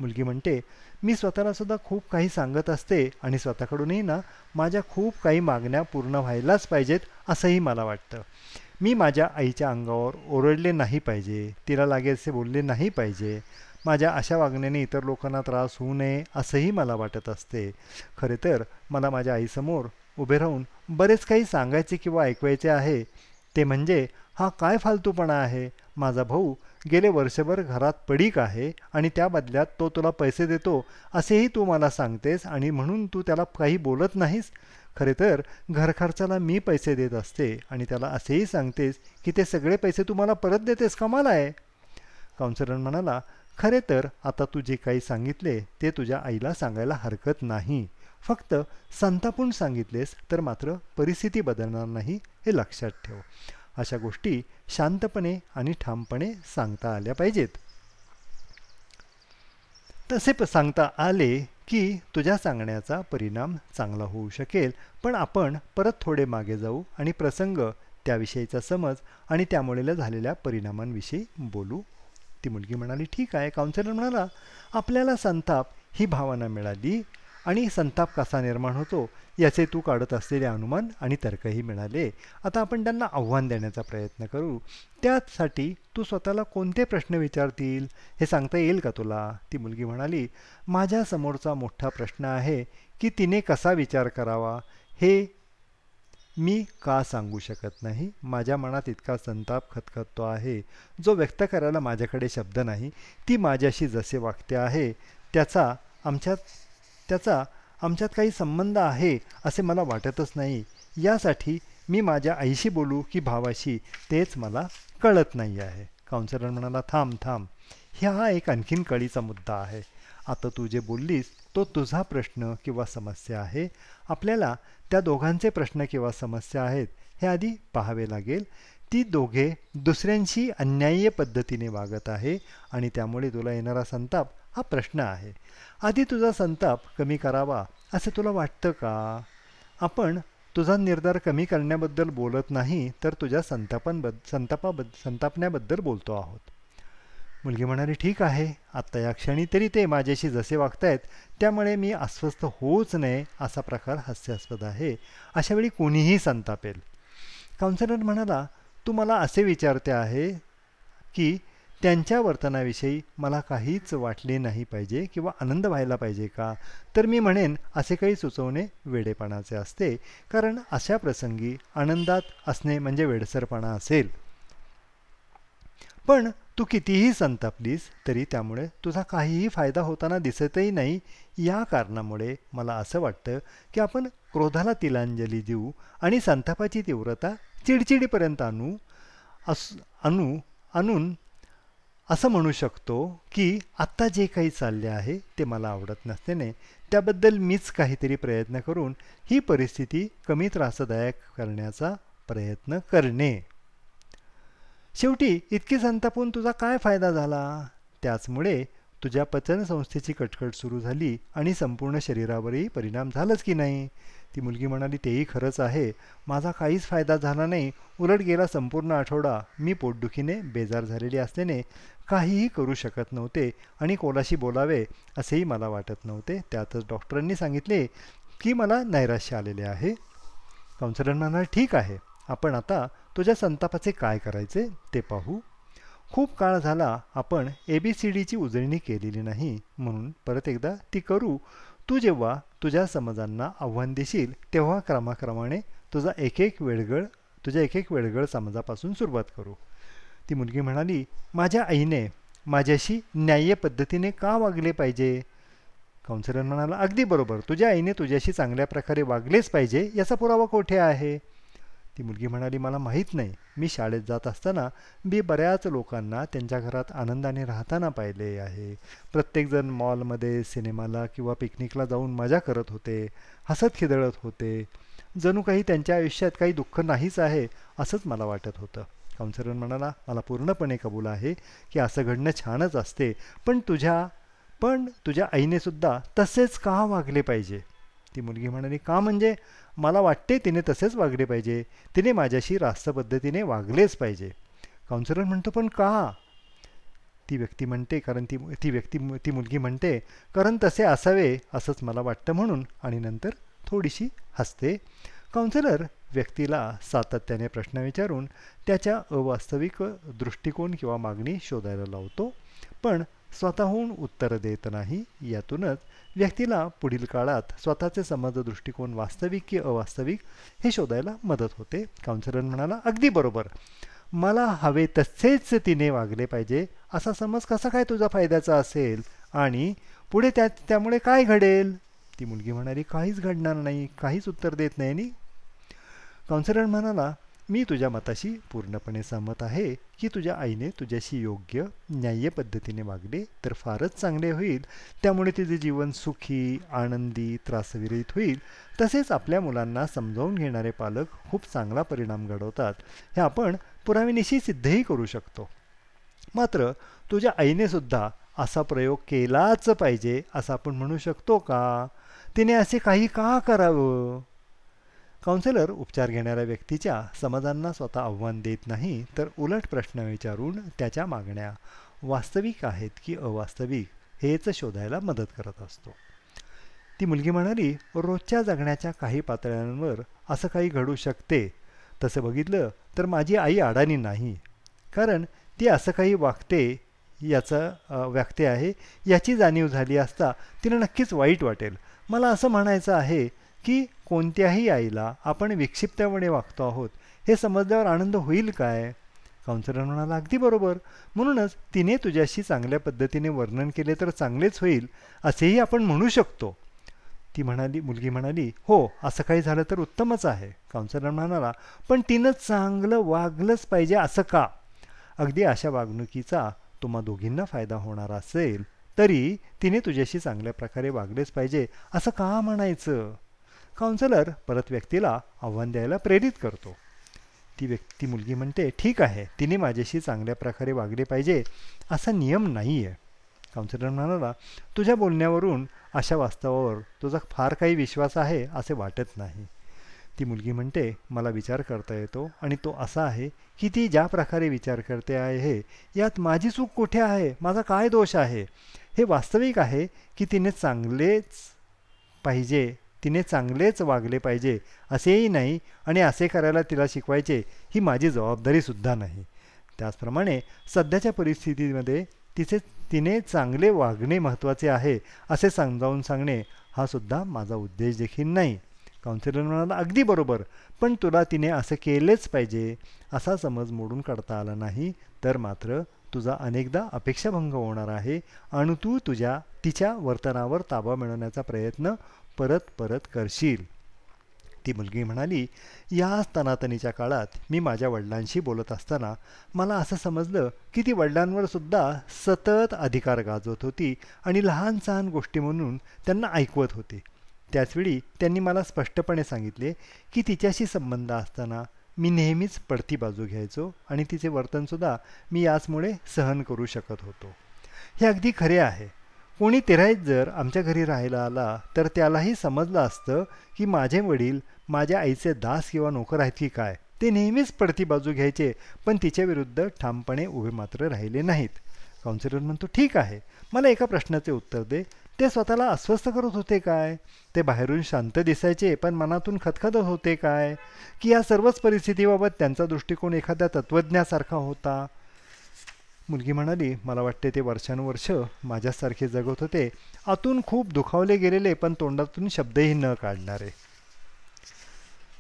मुलगी म्हणते मी स्वतःलासुद्धा खूप काही सांगत असते आणि स्वतःकडूनही ना माझ्या खूप काही मागण्या पूर्ण व्हायलाच पाहिजेत असंही मला वाटतं. मी माझ्या आईच्या अंगावर ओरडले नाही पाहिजे तिला लागेल असे बोलले नाही पाहिजे. माझ्या अशा वागण्याने इतर लोकांना त्रास होऊ नये असंही मला वाटत असते. खरे तर मला माझ्या आईसमोर उभे राहून बरेच काही सांगायचे किंवा ऐकवायचे आहे. ते म्हणजे हा काय फालतूपणा आहे? माझा भाऊ गेले वर्षभर घरात पडीक आहे आणि त्या बदल्यात तो तुला पैसे देतो असेही तू मला सांगतेस आणि म्हणून तू त्याला काही बोलत नाहीस. खरे तर घरखर्चाला मी पैसे देत असते आणि त्याला असेही सांगतेस की ते सगळे पैसे तू मला परत देतेस कमाल आहे काउन्सिलर म्हणाला खरे तर आता तू जे काही सांगितले ते तुझ्या आईला सांगायला हरकत नाही. फक्त संतापून सांगितलेस तर मात्र परिस्थिती बदलणार नाही हे लक्षात ठेव. अशा गोष्टी शांतपणे आणि ठामपणे सांगता आल्या पाहिजेत. तसे सांगता आले की तुझ्या सांगण्याचा परिणाम चांगला होऊ शकेल पण आपण परत थोडे मागे जाऊ आणि प्रसंग त्याविषयीचा समज आणि त्यामुळे झालेल्या परिणामांविषयी बोलू. ती मुलगी म्हणाली ठीक आहे. काउन्सिलर म्हणाला आपल्याला संताप ही भावना मिळाली आणि संताप कसा निर्माण होतो? याचे तू काढत असलेले अनुमान आणि तर्कही मिळाले. आता आपण त्यांना आव्हान देण्याचा प्रयत्न करू. त्यासाठी तू स्वतःला कोणते प्रश्न विचारतील? हे सांगता येईल का तुला? ती मुलगी म्हणाली माझ्या समोरचा मोठा प्रश्न आहे की तिने कसा विचार करावा? हे मी का सांगू शकत नाही? माझ्या मनात इतका संताप खतखतो आहे. जो व्यक्त करायला माझ्याकडे शब्द नाही ती माझ्याशी जसे वागते आहे त्याचा आमच्या त्याचा आमच्यात काही संबंध आहे असे मला वाटतच नाही. यासाठी मी माझ्या आईशी बोलू की भावाशी तेच मला कळत नाही आहे. काउन्सिलर म्हणाला थांब थांब. हा एक आणखीन कळीचा मुद्दा आहे. आता तू जे बोललीस तो तुझा प्रश्न किंवा समस्या आहे. आपल्याला त्या दोघांचे प्रश्न किंवा समस्या आहेत हे आधी पाहावे लागेल. ती दोघे दुसऱ्यांशी अन्याय्य पद्धतीने वागत आहे आणि त्यामुळे तुला येणारा संताप हा प्रश्न आहे. आधी तुझा संताप कमी करावा असे तुला वाटतं का? आपण तुझा निर्धार कमी करण्याबद्दल बोलत नाही तर तुझ्या संतापांबद्द संतापाबद्द संतापण्याबद्दल बोलतो आहोत. मुलगी म्हणाली ठीक आहे. आत्ता या क्षणी तरी ते माझ्याशी जसे वागतायत त्यामुळे मी अस्वस्थ होऊच नये असा प्रकार हास्यास्पद आहे. अशावेळी कोणीही संतापेल. काउन्सिलर म्हणाला तू मला असे विचारते आहे की त्यांच्या वर्तनाविषयी मला काहीच वाटले नाही पाहिजे किंवा आनंद व्हायला पाहिजे का? तर मी म्हणेन असे काही सुचवणे वेडेपणाचे असते. कारण अशा प्रसंगी आनंदात असणे म्हणजे वेडसरपणा असेल. पण तू कितीही संतापलीस तरी त्यामुळे तुझा काहीही फायदा होताना दिसतही नाही. या कारणामुळे मला असं वाटतं की आपण क्रोधाला तिलांजली देऊ आणि संतापाची तीव्रता चिडचिडीपर्यंत आणू अस आणू आणून असं म्हणू शकतो की आत्ता जे काही चालले आहे ते मला आवडत नसल्याने त्याबद्दल मीच काहीतरी प्रयत्न करून ही परिस्थिती कमी त्रासदायक करण्याचा प्रयत्न करणे. शेवटी इतकी संतापून तुझा काय फायदा झाला? त्याचमुळे तुझ्या पचनसंस्थेची कटकट सुरू झाली आणि संपूर्ण शरीरावरही परिणाम झालाच की नाही? ती मुलगी म्हणाली तेही खरंच आहे. माझा काहीच फायदा झाला नाही. उलट गेला संपूर्ण आठवडा मी पोटदुखीने बेजार झालेली असल्याने काहीही करू शकत नव्हते आणि कोणाशी बोलावे असेही मला वाटत नव्हते. त्यातच डॉक्टरांनी सांगितले की मला नैराश्य आलेले आहे. काउन्सिलर म्हणाला ठीक आहे. आपण आता तुझ्या संतापाचे काय करायचे ते पाहू. खूप काळ झाला आपण ए बी सी डीची उजळणी केलेली नाही. म्हणून परत एकदा ती करू. तू जेव्हा तुझ्या समजांना आव्हान देशील तेव्हा क्रमाक्रमाने तुझा एक एक वेळगळ तुझ्या एक एक वेळगळ समाजापासून सुरुवात करू. ती मुलगी म्हणाली माझ्या आईने माझ्याशी न्याय्य पद्धतीने का वागले पाहिजे? काउन्सिलर म्हणाला अगदी बरोबर. तुझ्या आईने तुझ्याशी चांगल्या प्रकारे वागलेच पाहिजे याचा पुरावा कोठे आहे? ती मुलगी म्हणाली मला माहीत नाही. मी शाळेत जात असताना मी बऱ्याच लोकांना त्यांच्या घरात आनंदाने राहताना पाहिले आहे. प्रत्येकजण मॉलमध्ये सिनेमाला किंवा पिकनिकला जाऊन मजा करत होते हसत खिदळत होते. जणू काही त्यांच्या आयुष्यात काही दुःख नाहीच आहे असंच मला वाटत होतं. काउन्सिलर म्हणाला मला पूर्णपणे कबूल आहे की असं घडणं छानच असते पण तुझ्या पण तुझ्या आईनेसुद्धा तसेच का वागले पाहिजे? ती मुलगी म्हणाली का म्हणजे? मला वाटते तिने तसेच वागले पाहिजे. तिने माझ्याशी रास्त पद्धतीने वागलेच पाहिजे. काउन्सिलर म्हणतो पण का? ती व्यक्ती म्हणते कारण ती ती व्यक्ती ती मुलगी म्हणते कारण तसे असावे असंच मला वाटतं म्हणून आणि नंतर थोडीशी हसते. काउन्सिलर व्यक्तीला सातत्याने प्रश्न विचारून त्याच्या अवास्तविक दृष्टिकोन किंवा मागणी शोधायला लावतो पण स्वतःहून उत्तर देत नाही. यातूनच व्यक्तीला पुढील काळात स्वतःचे समज दृष्टिकोन वास्तविक की अवास्तविक हे शोधायला मदत होते. काउन्सिलर म्हणाला अगदी बरोबर. मला हवे तसेच तिने वागले पाहिजे. असा समज कसा काय तुझा फायद्याचा असेल? आणि पुढे त्या त्यामुळे काय घडेल? ती मुलगी म्हणाली काहीच घडणार नाही. काहीच उत्तर देत नाही. आणि काउन्सिलर म्हणाला मी तुझ्या मताशी पूर्णपणे सहमत आहे की तुझ्या आईने तुझ्याशी योग्य न्याय्य पद्धतीने वागले तर फारच चांगले होईल. त्यामुळे तिचे जीवन सुखी आनंदी त्रासविरहित होईल. तसेच आपल्या मुलांना समजावून घेणारे पालक खूप चांगला परिणाम घडवतात. हे आपण पुराव्यानिशी सिद्धही करू शकतो. मात्र तुझ्या आईने सुद्धा असा प्रयोग केलाच पाहिजे असं आपण म्हणू शकतो का? तिने असे काही का करावं? काउन्सिलर उपचार घेणाऱ्या व्यक्तीच्या समजांना स्वतः आव्हान देत नाही तर उलट प्रश्न विचारून त्याच्या मागण्या वास्तविक आहेत की अवास्तविक हेच शोधायला मदत करत असतो. ती मुलगी म्हणाली रोजच्या जगण्याच्या काही पातळ्यांवर असं काही घडू शकते. तसं बघितलं तर माझी आई अडाणी नाही. कारण ती असं काही वागते याचं व्यक्ते आहे याची जाणीव झाली असता तिला नक्कीच वाईट वाटेल. मला असं म्हणायचं आहे की कोणत्याही आईला आपण विक्षिप्तपणे वागतो आहोत हे समजल्यावर आनंद होईल काय? काउन्सिलर म्हणाला अगदी बरोबर. म्हणूनच तिने तुझ्याशी चांगल्या पद्धतीने वर्णन केले तर चांगलेच होईल असेही आपण म्हणू शकतो. ती म्हणाली मुलगी म्हणाली हो असं काही झालं तर उत्तमच आहे. काउन्सिलर म्हणाला पण तिनं चांगलं वागलंच पाहिजे असं का? अगदी अशा वागणुकीचा तुम्हा दोघींना फायदा होणार असेल तरी तिने तुझ्याशी चांगल्या प्रकारे वागलेच पाहिजे असं का म्हणायचं? काउन्सिलर परत व्यक्तीला आव्हान द्यायला प्रेरित करतो. ती व्यक्ती मुलगी म्हणते ठीक आहे तिने माझ्याशी चांगल्या प्रकारे वागले पाहिजे असा नियम नाही आहे काउन्सिलर म्हणाला तुझ्या बोलण्यावरून अशा वास्तवावर तुझा फार काही विश्वास आहे असे वाटत नाही. ती मुलगी म्हणते मला विचार करता येतो आणि तो असा आहे की ती ज्या प्रकारे विचार करते आहे यात माझी चूक कुठे आहे? माझा काय दोष आहे? हे वास्तविक आहे की तिने चांगलेच पाहिजे तिने चांगलेच वागले पाहिजे असेही नाही आणि असे करायला तिला शिकवायचे ही माझी जबाबदारीसुद्धा नाही. त्याचप्रमाणे सध्याच्या परिस्थितीमध्ये तिचे तिने चांगले वागणे महत्त्वाचे आहे असे समजावून सांगणे हा सुद्धा माझा उद्देश देखील नाही. काउन्सिलर म्हणाला अगदी बरोबर पण तुला तिने असं केलेच पाहिजे असा समज मोडून काढता आला नाही तर मात्र तुझा अनेकदा अपेक्षाभंग होणार आहे आणि तू तुझ्या तिच्या वर्तनावर ताबा मिळवण्याचा प्रयत्न परत परत करशील. ती मुलगी म्हणाली या तनातनीच्या काळात मी माझ्या वडिलांशी बोलत असताना मला असं समजलं की ती वडिलांवर सुद्धा सतत अधिकार गाजवत होती आणि लहान सहान गोष्टी म्हणून त्यांना ऐकवत होती. त्याचवेळी त्यांनी मला स्पष्टपणे सांगितले की तिच्याशी संबंध असताना मी नेहमीच पडती बाजू घ्यायचो आणि तिचे वर्तनसुद्धा मी याचमुळे सहन करू शकत होतो. हे अगदी खरे आहे. कोणी तिराईत जर आमच्या घरी राहायला आला तर त्यालाही समजलं असतं की माझे वडील माझ्या आईचे दास किंवा नोकर आहेत की काय. ते नेहमीच पडती बाजू घ्यायचे पण तिच्याविरुद्ध ठामपणे उभे मात्र राहिले नाहीत. काउन्सिलर म्हणतो ठीक आहे मला एका प्रश्नाचे उत्तर दे. ते स्वतःला अस्वस्थ करत होते काय? ते बाहेरून शांत दिसायचे पण मनातून खतखतत होते काय? की या सर्वच परिस्थितीबाबत त्यांचा दृष्टिकोन एखाद्या तत्त्वज्ञासारखा होता? मुलगी म्हणाली मला वाटते ते वर्षानुवर्ष माझ्यासारखे जगत होते. आतून खूप दुखावले गेलेले पण तोंडातून शब्दही न काढणारे.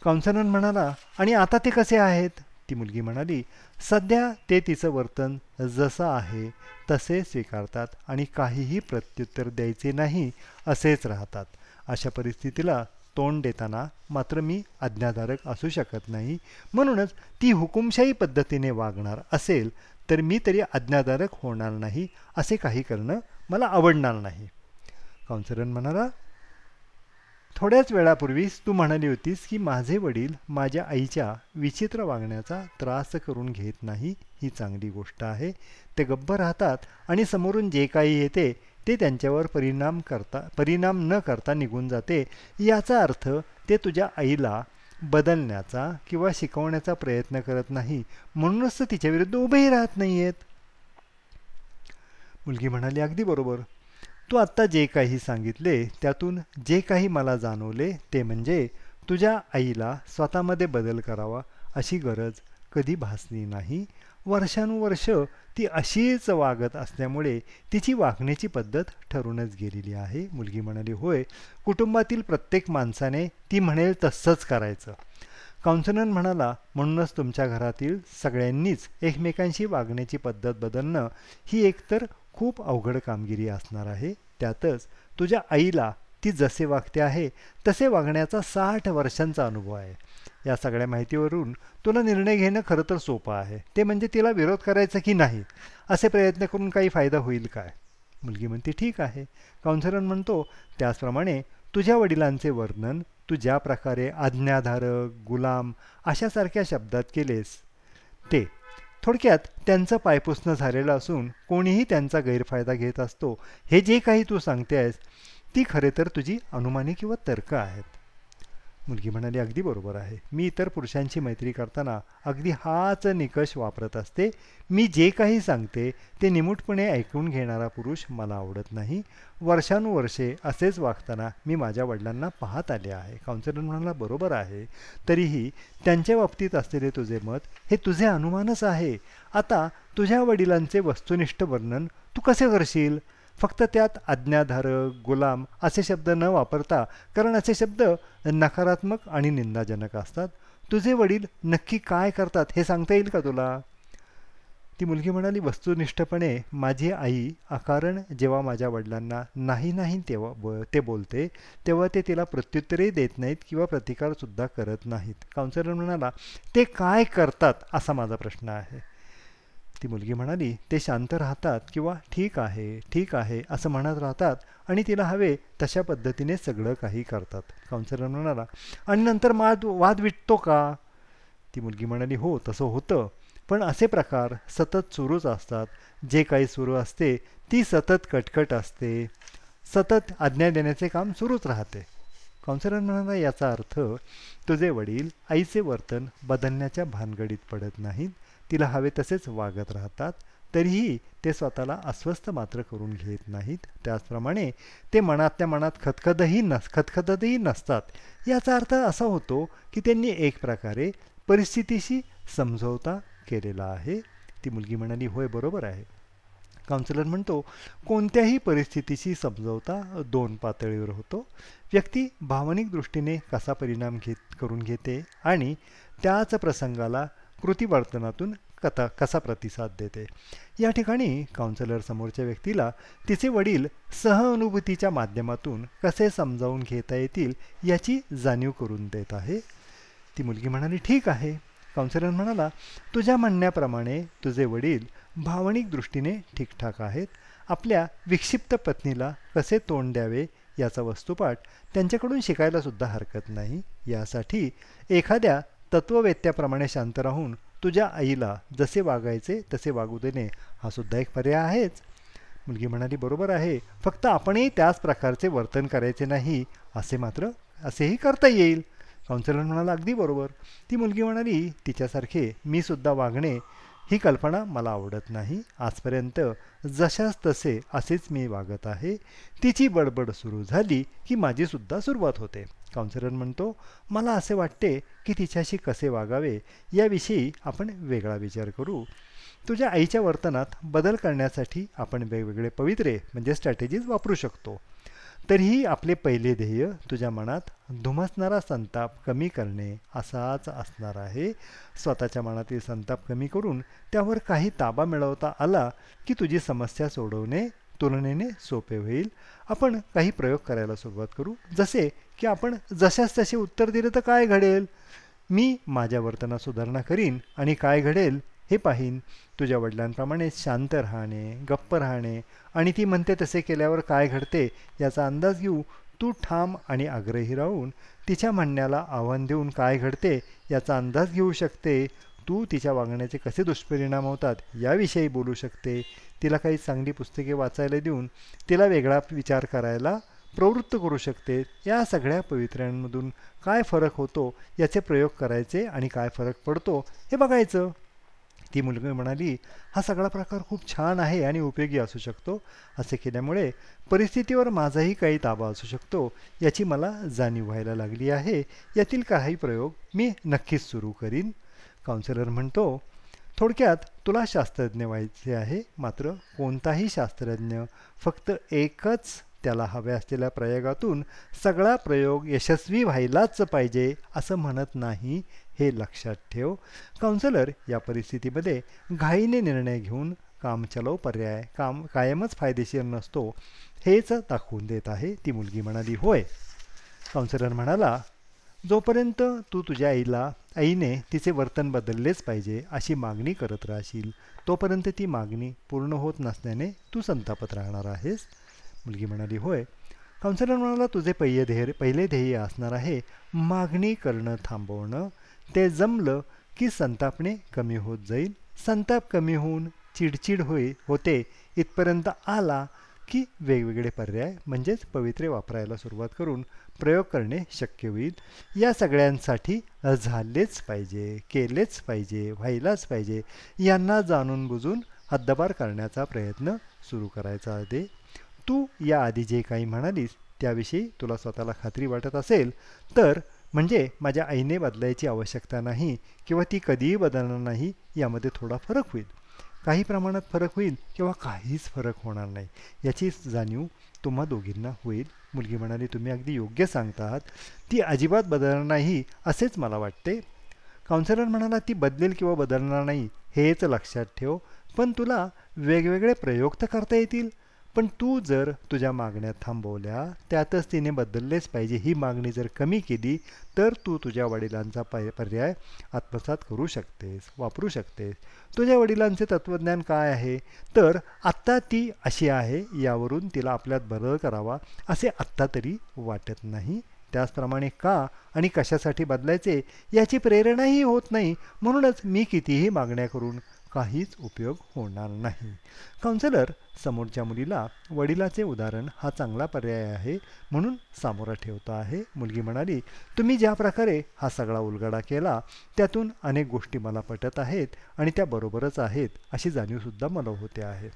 काउन्सलर म्हणाला आणि आता ते कसे आहेत? ती मुलगी म्हणाली सध्या ते तिचं वर्तन जसं आहे तसे स्वीकारतात आणि काहीही प्रत्युत्तर द्यायचे नाही असेच राहतात. अशा परिस्थितीला तोंड देताना मात्र मी आज्ञाधारक असू शकत नाही. म्हणूनच ती हुकुमशाही पद्धतीने वागणार असेल तर मी तरी आज्ञाधारक होणार नाही असे काही करणं मला आवडणार नाही. काउन्सिलर म्हणाला थोड्याच वेळापूर्वीच तू म्हणाली होतीस की माझे वडील माझ्या आईच्या विचित्र वागण्याचा त्रास करून घेत नाही ही चांगली गोष्ट आहे. ते गप्प राहतात आणि समोरून जे काही येते ते त्यांच्यावर परिणाम करता परिणाम न करता निघून जाते. याचा अर्थ ते तुझ्या आईला बदलण्याचा किंवा शिकवण्याचा प्रयत्न करत नाही म्हणूनच तर तिच्याविरुद्ध उभेही राहत नाही आहेत मुलगी म्हणाली अगदी बरोबर. तू आत्ता जे काही सांगितले त्यातून जे काही मला जाणवले ते म्हणजे तुझ्या आईला स्वतःमध्ये बदल करावा अशी गरज कधी भासली नाही. वर्षानुवर्ष ती अशीच वागत असल्यामुळे तिची वागण्याची पद्धत ठरूनच गेलेली आहे. मुलगी म्हणाली होय कुटुंबातील प्रत्येक माणसाने ती म्हणेल तसंच करायचं. काउन्सिलर म्हणाला म्हणूनच तुमच्या घरातील सगळ्यांनीच एकमेकांशी वागण्याची पद्धत बदलणं ही एकतर खूप अवघड कामगिरी असणार आहे. त्यातच तुझ्या आईला ती जसे वागते आहे तसे वागण्याचा साठ वर्षांचा अनुभव आहे. या सगळ्या माहितीवरून तुला निर्णय घेणं खरं तर सोपं आहे. ते म्हणजे तिला विरोध करायचा की नाही? असे प्रयत्न करून काही फायदा होईल काय? मुलगी म्हणते ठीक आहे. काउन्सिलर म्हणतो त्याचप्रमाणे तुझ्या वडिलांचे वर्णन तू ज्या प्रकारे आज्ञाधारक गुलाम अशासारख्या शब्दात केलेस ते थोडक्यात त्यांचं पायपुसणं झालेलं असून कोणीही त्यांचा गैरफायदा घेत असतो. हे जे काही तू सांगते आहेस ती खरे तर तुझी अनुमानी किंवा तर्क आहेत. मुलगी म्हणाली अगदी बरोबर आहे. मी इतर पुरुषांची मैत्री करताना अगदी हाच निकष वापरत असते. मी जे काही सांगते ते निमूटपणे ऐकून घेणारा पुरुष मला आवडत नाही. वर्षानुवर्षे असेच वागताना मी माझ्या वडिलांना पाहत आले आहे. काउन्सिलर म्हणाला बरोबर आहे. तरीही त्यांच्या बाबतीत असलेले तुझे मत हे तुझे अनुमानच आहे. आता तुझ्या वडिलांचे वस्तुनिष्ठ वर्णन तू कसे करशील? फक्त त्यात आज्ञाधारक गुलाम असे शब्द न वापरता कारण असे शब्द नकारात्मक आणि निंदाजनक असतात. तुझे वडील नक्की काय करतात हे सांगता येईल का तुला? ती मुलगी म्हणाली वस्तुनिष्ठपणे माझी आई अकारण जेव्हा माझ्या वडिलांना नाही नाही तेव्हा ब ते बोलते तेव्हा ते तिला प्रत्युत्तरही देत नाहीत किंवा प्रतिकारसुद्धा करत नाहीत. काउन्सिलर म्हणाला ते काय करतात? असा माझा प्रश्न आहे. ती मुलगी म्हणाली ते शांत राहतात किंवा ठीक आहे ठीक आहे असं म्हणत राहतात आणि तिला हवे तशा पद्धतीने सगळं काही करतात. काउन्सिलर म्हणाला आणि नंतर माद वाद विटतो का? ती मुलगी म्हणाली हो तसं होतं पण असे प्रकार सतत सुरूच असतात. जे काही सुरू असते ती सतत कटकट असते. सतत आज्ञा देण्याचे काम सुरूच राहते. काउन्सिलर म्हणाला याचा अर्थ तुझे वडील आईचे वर्तन बदलण्याच्या भानगडीत पडत नाहीत. तिला हवे तसेच वागत राहतात तरीही ते स्वतःला अस्वस्थ मात्र करून घेत नाहीत. त्याचप्रमाणे ते मनातल्या मनात खतखतही नस खतखतही नसतात. याचा अर्थ असा होतो की त्यांनी एक प्रकारे परिस्थितीशी समझोता केलेला आहे. ती मुलगी म्हणाली होय बरोबर आहे. काउन्सिलर म्हणतो कोणत्याही परिस्थितीशी समजवता दोन पातळीवर होतो. व्यक्ती भावनिक दृष्टीने कसा परिणाम घेत करून घेते आणि त्याच प्रसंगाला कृतीवर्तनातून कथा कसा प्रतिसाद देते? या ठिकाणी काउन्सिलर समोरच्या व्यक्तीला तिचे वडील सहअनुभूतीच्या माध्यमातून कसे समजावून घेता येतील याची जाणीव करून देत आहे. ती मुलगी म्हणाली ठीक आहे. काउन्सिलर म्हणाला तुझ्या म्हणण्याप्रमाणे तुझे वडील भावनिक दृष्टीने ठीकठाक आहेत. आपल्या विक्षिप्त पत्नीला कसे तोंड द्यावे याचा वस्तुपाठ त्यांच्याकडून शिकायला सुद्धा हरकत नाही. यासाठी एखाद्या तत्ववेत्याप्रमाणे शांत राहून तुझ्या आईला जसे वागायचे तसे वागू देणे हा सुद्धा एक पर्याय आहेच. मुलगी म्हणाली बरोबर आहे. फक्त आपणही त्याच प्रकारचे वर्तन करायचे नाही असे मात्र असेही करता येईल. काउन्सिलर म्हणाला अगदी बरोबर. ती मुलगी म्हणाली तिच्यासारखे मी सुद्धा वागणे ही कल्पना मला आवडत नाही. आजपर्यंत जशाच तसे असेच मी वागत आहे. तिची बडबड सुरू झाली की माझीसुद्धा सुरुवात होते. काउन्सिलर म्हणतो मला असे वाटते की तिच्याशी कसे वागावे याविषयी आपण वेगळा विचार करू. तुझ्या आईच्या वर्तनात बदल करण्यासाठी आपण वेगवेगळे पवित्रे म्हणजे स्ट्रॅटेजीज वापरू शकतो. तरीही आपले पहिले ध्येय तुझ्या मनात धुमसणारा संताप कमी करणे असाच असणार आहे. स्वतःच्या मनातील संताप कमी करून त्यावर काही ताबा मिळवता आला की तुझी समस्या सोडवणे तुलनेने सोपे होईल. आपण काही प्रयोग करायला सुरुवात करू. जसे की आपण जशाच तसे उत्तर दिले तर काय घडेल? मी माझ्या वर्तनात सुधारणा करीन आणि काय घडेल हे पाहीन. तुझ्या वडिलांप्रमाणे शांत राहणे गप्प राहणे आणि ती म्हणते तसे केल्यावर काय घडते याचा अंदाज घेऊ तू ठाम आणि आग्रही राहून तिच्या म्हणण्याला आव्हान देऊन काय घडते याचा अंदाज घेऊ शकते. तू तिच्या वागण्याचे कसे दुष्परिणाम होतात याविषयी बोलू शकते. तिला काही चांगली पुस्तके वाचायला देऊन तिला वेगळा विचार करायला प्रवृत्त करू शकते. या सगळ्या पवित्र्यांमधून काय फरक होतो याचे प्रयोग करायचे आणि काय फरक पडतो हे बघायचं. ती मुलगी म्हणाली हा सगळा प्रकार खूप छान आहे आणि उपयोगी असू शकतो. असे केल्यामुळे परिस्थितीवर माझाही काही ताबा असू शकतो. याची मला जाणीव व्हायला लागली आहे. यातील काही प्रयोग मी नक्कीच सुरू करीन. काउन्सिलर म्हणतो थोडक्यात तुला शास्त्रज्ञ व्हायचे आहे. मात्र कोणताही शास्त्रज्ञ फक्त एकच त्याला हव्या असलेल्या प्रयोगातून सगळा प्रयोग यशस्वी व्हायलाच पाहिजे असं म्हणत नाही. हे लक्षात ठेव. काउन्सलर या परिस्थितीमध्ये घाईने निर्णय घेऊन कामचलव पर्याय काम कायमच फायदेशीर नसतो हेच दाखवून देत आहे ती मुलगी म्हणाली होय. काउन्सिलर म्हणाला जोपर्यंत तू तुझ्या आईला आईने तिचे वर्तन बदललेच पाहिजे अशी मागणी करत राहशील तोपर्यंत ती मागणी पूर्ण होत नसल्याने तू संतापत राहणार आहेस. मुलगी म्हणाली होय. काउन्सिलर म्हणाला तुझे पहिले ध्येय पहिले ध्येय असणार आहे मागणी करणं थांबवणं. ते जमलं की संतापणे कमी होत जाईल. संताप कमी होऊन चिडचिड होई होते इथपर्यंत आला की वेगवेगळे पर्याय म्हणजेच पवित्रे वापरायला सुरुवात करून प्रयोग करणे शक्य होईल. या सगळ्यांसाठी झालेच पाहिजे केलेच पाहिजे व्हायलाच पाहिजे यांना जाणून बुजून हद्दपार करण्याचा प्रयत्न सुरू करायचा आहे. तू याआधी जे काही म्हणालीस त्याविषयी तुला स्वतःला खात्री वाटत असेल तर म्हणजे माझ्या आईने बदलायची आवश्यकता नाही किंवा ती कधीही बदलणार नाही यामध्ये थोडा फरक होईल. काही प्रमाणात फरक होईल किंवा काहीच फरक होणार नाही. याची जाणीव तुम्हा दोघींना होईल. मुलगी म्हणाली तुम्ही अगदी योग्य सांगता आहात ती अजिबात बदलणार नाही असेच मला वाटते. काउन्सिलर म्हणाला ती बदलेल किंवा बदलणार नाही हेच लक्षात ठेव. पण तुला वेगवेगळे प्रयोग तर करता येतील. पण तू जर तुझ्या मागण्या थांबवल्या त्यातच तिने बदललेच पाहिजे. ही मागणी जर कमी केली तर तू तुझ्या वडिलांचा पाय पर्याय आत्मसात करू शकतेस वापरू शकतेस. तुझ्या वडिलांचे तत्त्वज्ञान काय आहे? तर आत्ता ती अशी आहे यावरून तिला आपल्यात बदल करावा असे आत्ता तरी वाटत नाही. त्याचप्रमाणे का आणि कशासाठी बदलायचे याची प्रेरणाही होत नाही. म्हणूनच मी कितीही मागण्या करून काहीच उपयोग होणार नाही. काउन्सिलर समोरच्या मुलीला वडिलाचे उदाहरण हा चांगला पर्याय आहे म्हणून सामोरा ठेवता आहे. मुलगी म्हणाली तुम्ही ज्या प्रकारे हा सगळा उलगडा केला त्यातून अनेक गोष्टी मला पटत आहेत आणि त्या बरोबरच आहेत अशी जाणीवसुद्धा मला होते आहे.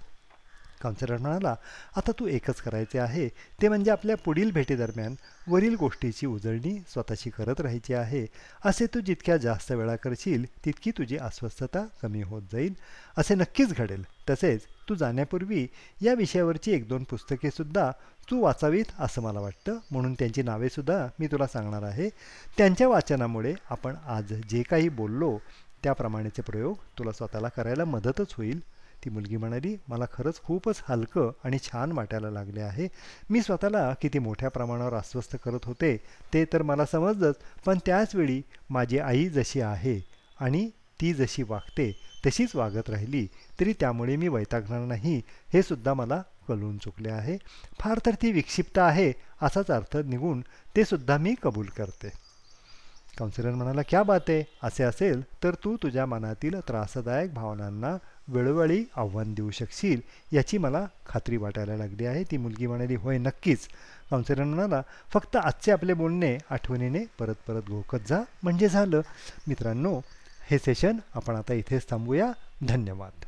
काउन्सिलर म्हणाला आता तू एकच करायचे आहे. ते म्हणजे आपल्या पुढील भेटीदरम्यान वरील गोष्टीची उजळणी स्वतःशी करत राहायची आहे. असे तू जितक्या जास्त वेळा करशील तितकी तुझी अस्वस्थता कमी होत जाईल. असे नक्कीच घडेल. तसेच तू जाण्यापूर्वी या विषयावरची एक दोन पुस्तकेसुद्धा तू वाचावीत असं मला वाटतं. म्हणून त्यांची नावेसुद्धा मी तुला सांगणार आहे. त्यांच्या वाचनामुळे आपण आज जे काही बोललो त्याप्रमाणेचे प्रयोग तुला स्वतःला करायला मदतच होईल. ती मुलगी म्हणाली मला खरंच खूपच हलकं आणि छान वाटायला लागले आहे. मी स्वतःला किती मोठ्या प्रमाणावर अस्वस्थ करत होते ते तर मला समजलंच पण त्याचवेळी माझी आई जशी आहे आणि ती जशी वागते तशीच वागत राहिली. तरी त्यामुळे मी वैतागणार नाही हे सुद्धा मला कळून चुकले आहे. फार तर ती विक्षिप्त आहे असाच अर्थ निघून ते सुद्धा मी कबूल करते. काउन्सिलर म्हणाला क्या बात आहे? असे असेल तर तू तुझ्या मनातील त्रासदायक भावनांना वेळोवेळी आव्हान देऊ शकशील याची मला खात्री वाटायला लागली आहे. ती मुलगी म्हणाली होय नक्कीच. काउन्सिलर म्हणाला फक्त आजचे आपले बोलणे आठवणीने परत परत घोकत जा. म्हणजे झालं. मित्रांनो हे सेशन आपण आता इथेच थांबूया. धन्यवाद.